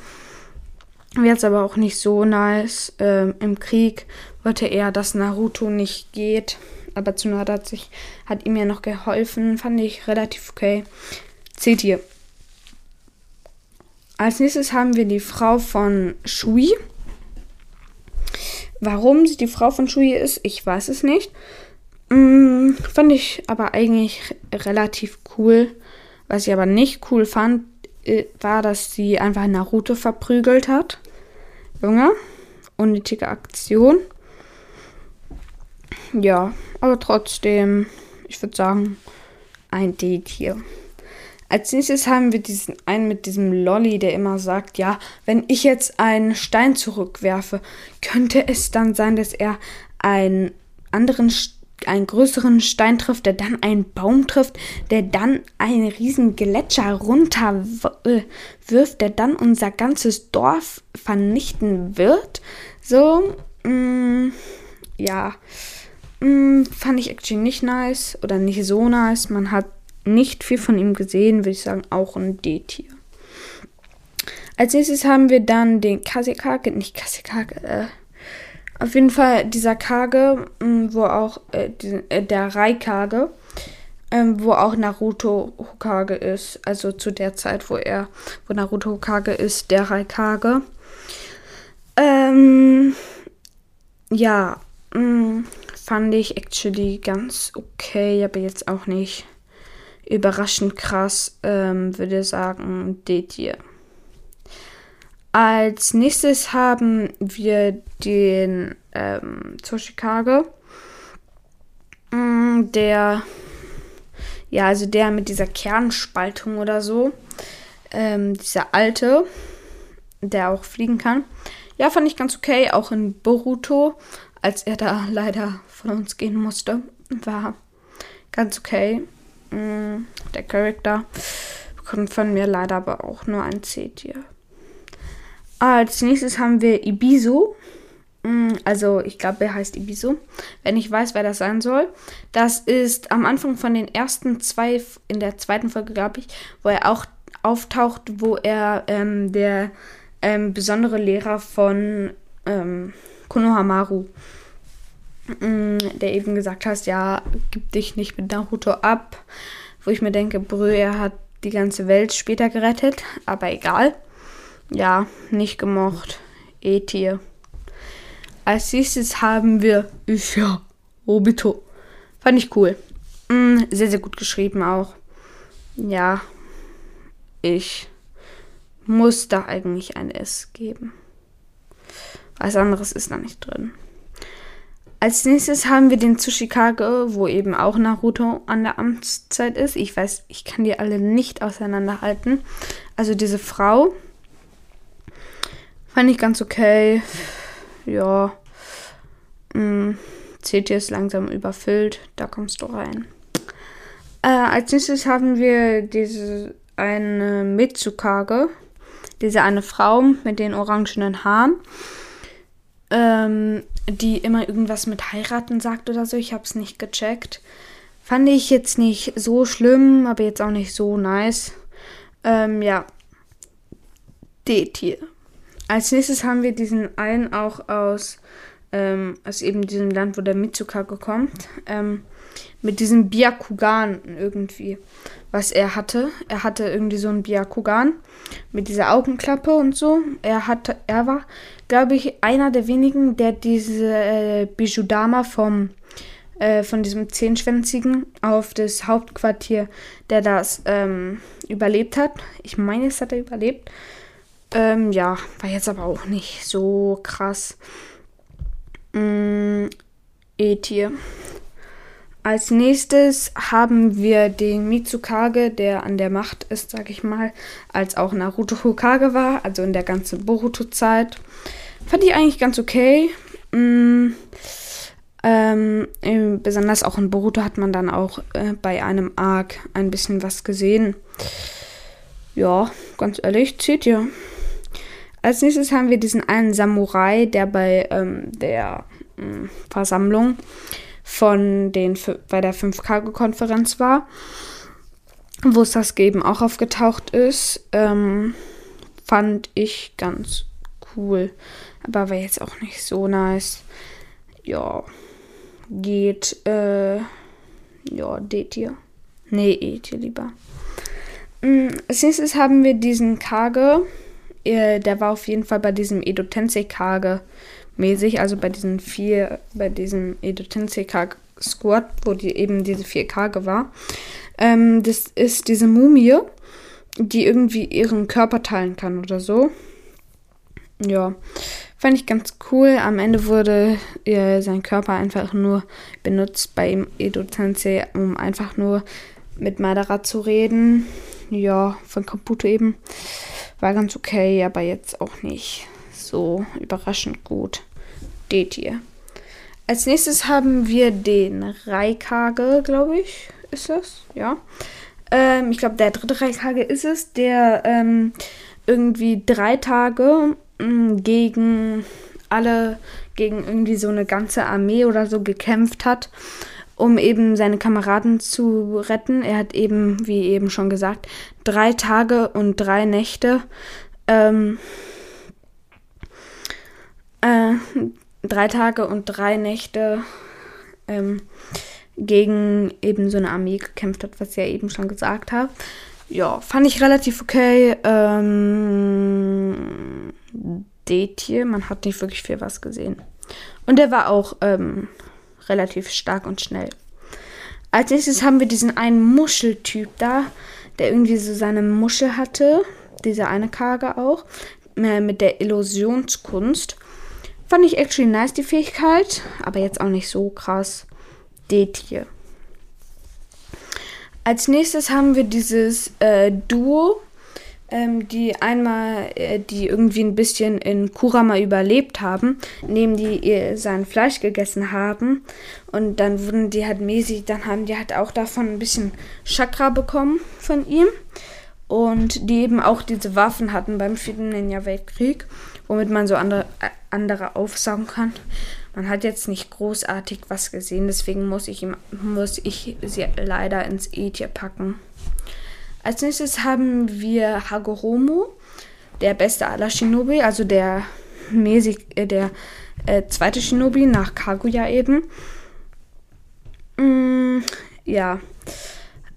Wäre jetzt aber auch nicht so nice. Ähm, Im Krieg wollte er, dass Naruto nicht geht. Aber Tsunade hat, sich, hat ihm ja noch geholfen. Fand ich relativ okay. Zählt hier. als nächstes haben wir die Frau von Shui. Warum sie die Frau von Shui ist, ich weiß es nicht. Mm, fand ich aber eigentlich relativ cool. Was ich aber nicht cool fand, äh, war, dass sie einfach Naruto verprügelt hat. Junge, unnötige Aktion. Ja, aber trotzdem, ich würde sagen, ein Date hier. Als nächstes haben wir diesen einen mit diesem Lolly, der immer sagt, ja, wenn ich jetzt einen Stein zurückwerfe, könnte es dann sein, dass er einen anderen einen größeren Stein trifft, der dann einen Baum trifft, der dann einen riesen Gletscher runterwirft, der dann unser ganzes Dorf vernichten wird. So, mh, mm, ja, mh, mm, fand ich actually nicht nice oder nicht so nice. Man hat nicht viel von ihm gesehen, würde ich sagen, auch ein D-Tier. Als nächstes haben wir dann den Kasekage, nicht Kasekage, äh, auf jeden Fall dieser Kage, mm, wo auch äh, die, äh, der Raikage, ähm, wo auch Naruto Hokage ist. Also zu der Zeit, wo er, wo Naruto Hokage ist, der Raikage. Ähm, ja, mh, mm, fand ich actually ganz okay, aber jetzt auch nicht überraschend krass, ähm, würde sagen, D-Tier. Als nächstes haben wir den ähm, Toshikage. Mm, der, ja, also der mit dieser Kernspaltung oder so. Ähm, dieser alte, der auch fliegen kann. Ja, fand ich ganz okay. Auch in Boruto, als er da leider von uns gehen musste, war ganz okay. Mm, der Charakter bekommt von mir leider aber auch nur ein C-Tier. Als nächstes haben wir Ibisu. Mm, also, ich glaube, er heißt Ibisu. Wenn ich weiß, wer das sein soll. Das ist am Anfang von den ersten zwei, in der zweiten Folge, glaube ich, wo er auch auftaucht, wo er ähm, der ähm, besondere Lehrer von ähm, Konohamaru, mm, der eben gesagt hat, ja, gib dich nicht mit Naruto ab. Wo ich mir denke, er hat die ganze Welt später gerettet, aber egal ja, nicht gemocht. E-Tier. Als nächstes haben wir ja, Obito. Fand ich cool. Mm, sehr, sehr gut geschrieben auch. Ja, ich muss da eigentlich ein S geben. Was anderes ist da nicht drin. Als nächstes haben wir den Tsushikage, wo eben auch Naruto an der Amtszeit ist. Ich weiß, ich kann die alle nicht auseinanderhalten. Also diese Frau, Fand ich ganz okay. Ja. Hm, CT ist langsam überfüllt. Da kommst du rein. Äh, als nächstes haben wir diese eine Mitsukage. Diese eine Frau mit den orangenen Haaren. Ähm, die immer irgendwas mit heiraten sagt oder so. Ich habe es nicht gecheckt. Fand ich jetzt nicht so schlimm, aber jetzt auch nicht so nice. Ähm, ja. D-Tier. Als nächstes haben wir diesen einen auch aus, ähm, aus eben diesem Land, wo der Mitsukage kommt. Ähm, mit diesem Byakugan irgendwie, was er hatte. Er hatte irgendwie so ein Byakugan mit dieser Augenklappe und so. Er hatte, er war, glaube ich, einer der wenigen, der diese äh, Bijudama vom äh, von diesem Zehnschwänzigen auf das Hauptquartier, der das ähm, überlebt hat. Ich meine, es hat er überlebt. Ähm, ja, war jetzt aber auch nicht so krass. Mm, E-Tier. Als nächstes haben wir den Mitsukage, der an der Macht ist, sag ich mal, als auch Naruto Hokage war, also in der ganzen Boruto-Zeit. Fand ich eigentlich ganz okay. Mm, ähm, besonders auch in Boruto hat man dann auch äh, bei einem Arc ein bisschen was gesehen. Ja, ganz ehrlich, zieht ihr. Als nächstes haben wir diesen einen Samurai, der bei ähm, der äh, Versammlung von den bei der 5K-Konferenz war, wo das Geben auch aufgetaucht ist. Ähm, fand ich ganz cool. Aber war jetzt auch nicht so nice. Ja. Geht, äh, ja, D-Tier. Nee, E-Tier lieber. Mm, als nächstes haben wir diesen Kage äh, der war auf jeden Fall bei diesem Edo Tensei Kage mäßig, also bei diesen vier, bei diesem Edo Tensei Kage Squad, wo die eben diese vier Kage war. Ähm, das ist diese Mumie, die irgendwie ihren Körper teilen kann oder so. Ja, fand ich ganz cool. Am Ende wurde äh, sein Körper einfach nur benutzt bei Edo Tensei, um einfach nur mit Madara zu reden. Ja, von Kabuto eben. War ganz okay, aber jetzt auch nicht so überraschend gut. D-Tier. Als nächstes haben wir den Raikage, glaube ich, ist das, ja. Ähm, ich glaube, der dritte Raikage ist es, der ähm, irgendwie drei Tage mh, mm, gegen alle, gegen irgendwie so eine ganze Armee oder so gekämpft hat um eben seine Kameraden zu retten. Er hat eben, wie eben schon gesagt, drei Tage und drei Nächte ähm, äh, drei Tage und drei Nächte ähm, gegen eben so eine Armee gekämpft hat, was ich ja eben schon gesagt habe. Ja, fand ich relativ okay. Ähm, D-Tier, man hat nicht wirklich viel was gesehen. Und er war auch ähm, relativ stark und schnell. Als nächstes haben wir diesen einen Muscheltyp da, der irgendwie so seine Muschel hatte. Dieser eine Kage auch. Mit der Illusionskunst. Fand ich actually nice, die Fähigkeit. Aber jetzt auch nicht so krass. D-Tier. Als nächstes haben wir dieses äh, Duo ähm, die einmal, äh, die irgendwie ein bisschen in Kurama überlebt haben, indem die ihr sein Fleisch gegessen haben. Und dann wurden die halt mäßig, dann haben die halt auch davon ein bisschen Chakra bekommen von ihm. Und die eben auch diese Waffen hatten beim vierten Ninja-Weltkrieg, womit man so andere, äh, andere aufsaugen kann. Man hat jetzt nicht großartig was gesehen, deswegen muss ich, ihm, muss ich sie leider ins E-Tier packen. Als nächstes haben wir Hagoromo, der beste aller Shinobi, also der mäßig, äh, der äh, zweite Shinobi nach Kaguya eben. Mm, ja.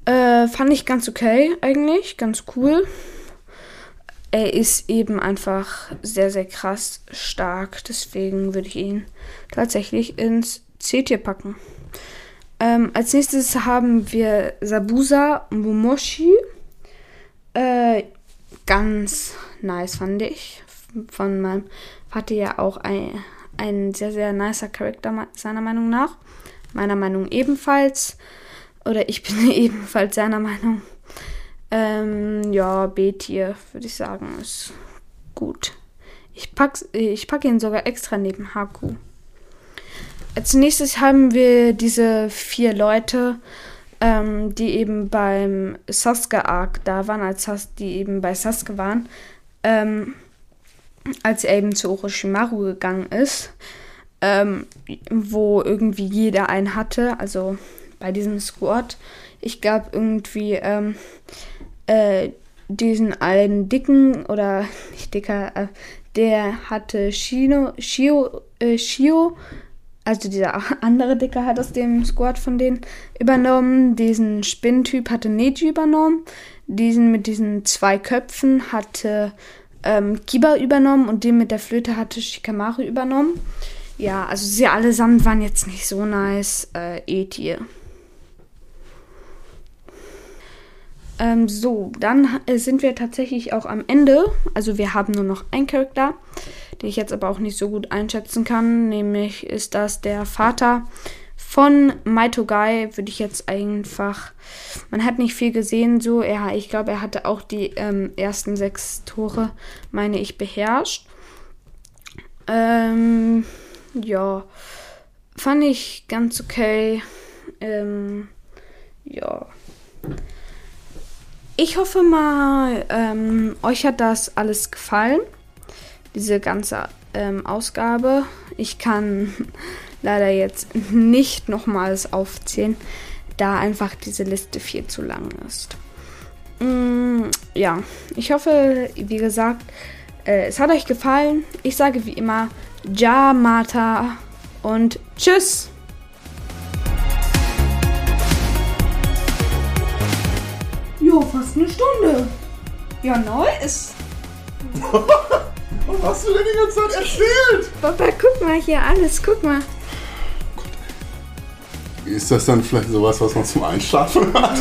Äh, fand ich ganz okay eigentlich, ganz cool. Er ist eben einfach sehr, sehr krass stark. Deswegen würde ich ihn tatsächlich ins C-Tier packen. Ähm, als nächstes haben wir Sabusa Momoshi. Äh, ganz nice fand ich. Von meinem Vater ja auch ein, ein sehr, sehr nicer Charakter seiner Meinung nach. Meiner Meinung ebenfalls. Oder ich bin ebenfalls seiner Meinung. Ähm, ja, B-Tier, würde ich sagen, ist gut. Ich packe ich pack ihn sogar extra neben Haku. Als nächstes haben wir diese vier Leute, ähm, die eben beim Sasuke Arc da waren, als Sas die eben bei Sasuke waren, ähm, als er eben zu Orochimaru gegangen ist, ähm, wo irgendwie jeder einen hatte, also bei diesem Squad. Ich glaube irgendwie ähm, äh, diesen einen dicken oder nicht dicker, äh, der hatte Shino, Shio, äh, Shio also dieser andere Dicker hat aus dem Squad von denen übernommen. Diesen Spinntyp hatte Neji übernommen. Diesen mit diesen zwei Köpfen hatte ähm, Kiba übernommen und den mit der Flöte hatte Shikamaru übernommen. Ja, also sie allesamt waren jetzt nicht so nice. Äh, E-Tier. Ähm, so, dann äh, sind wir tatsächlich auch am Ende. Also wir haben nur noch einen Charakter den ich jetzt aber auch nicht so gut einschätzen kann. Nämlich ist das der Vater von Maito Gai, würde ich jetzt einfach. Man hat nicht viel gesehen, so. Er, ich glaube, er hatte auch die ähm, ersten sechs Tore, meine ich, beherrscht. Ähm, ja, fand ich ganz okay. Ähm, ja. Ich hoffe mal, ähm, euch hat das alles gefallen diese ganze ähm, Ausgabe. Ich kann leider jetzt nicht nochmals aufzählen, da einfach diese Liste viel zu lang ist. Mm, ja, ich hoffe, wie gesagt, äh, es hat euch gefallen. Ich sage wie immer, Ja Mata und Tschüss! Jo, fast eine Stunde. Ja, Was hast du denn die ganze Zeit erzählt? Papa, guck mal hier alles, guck mal. Ist das dann vielleicht sowas, was man zum Einschlafen hat?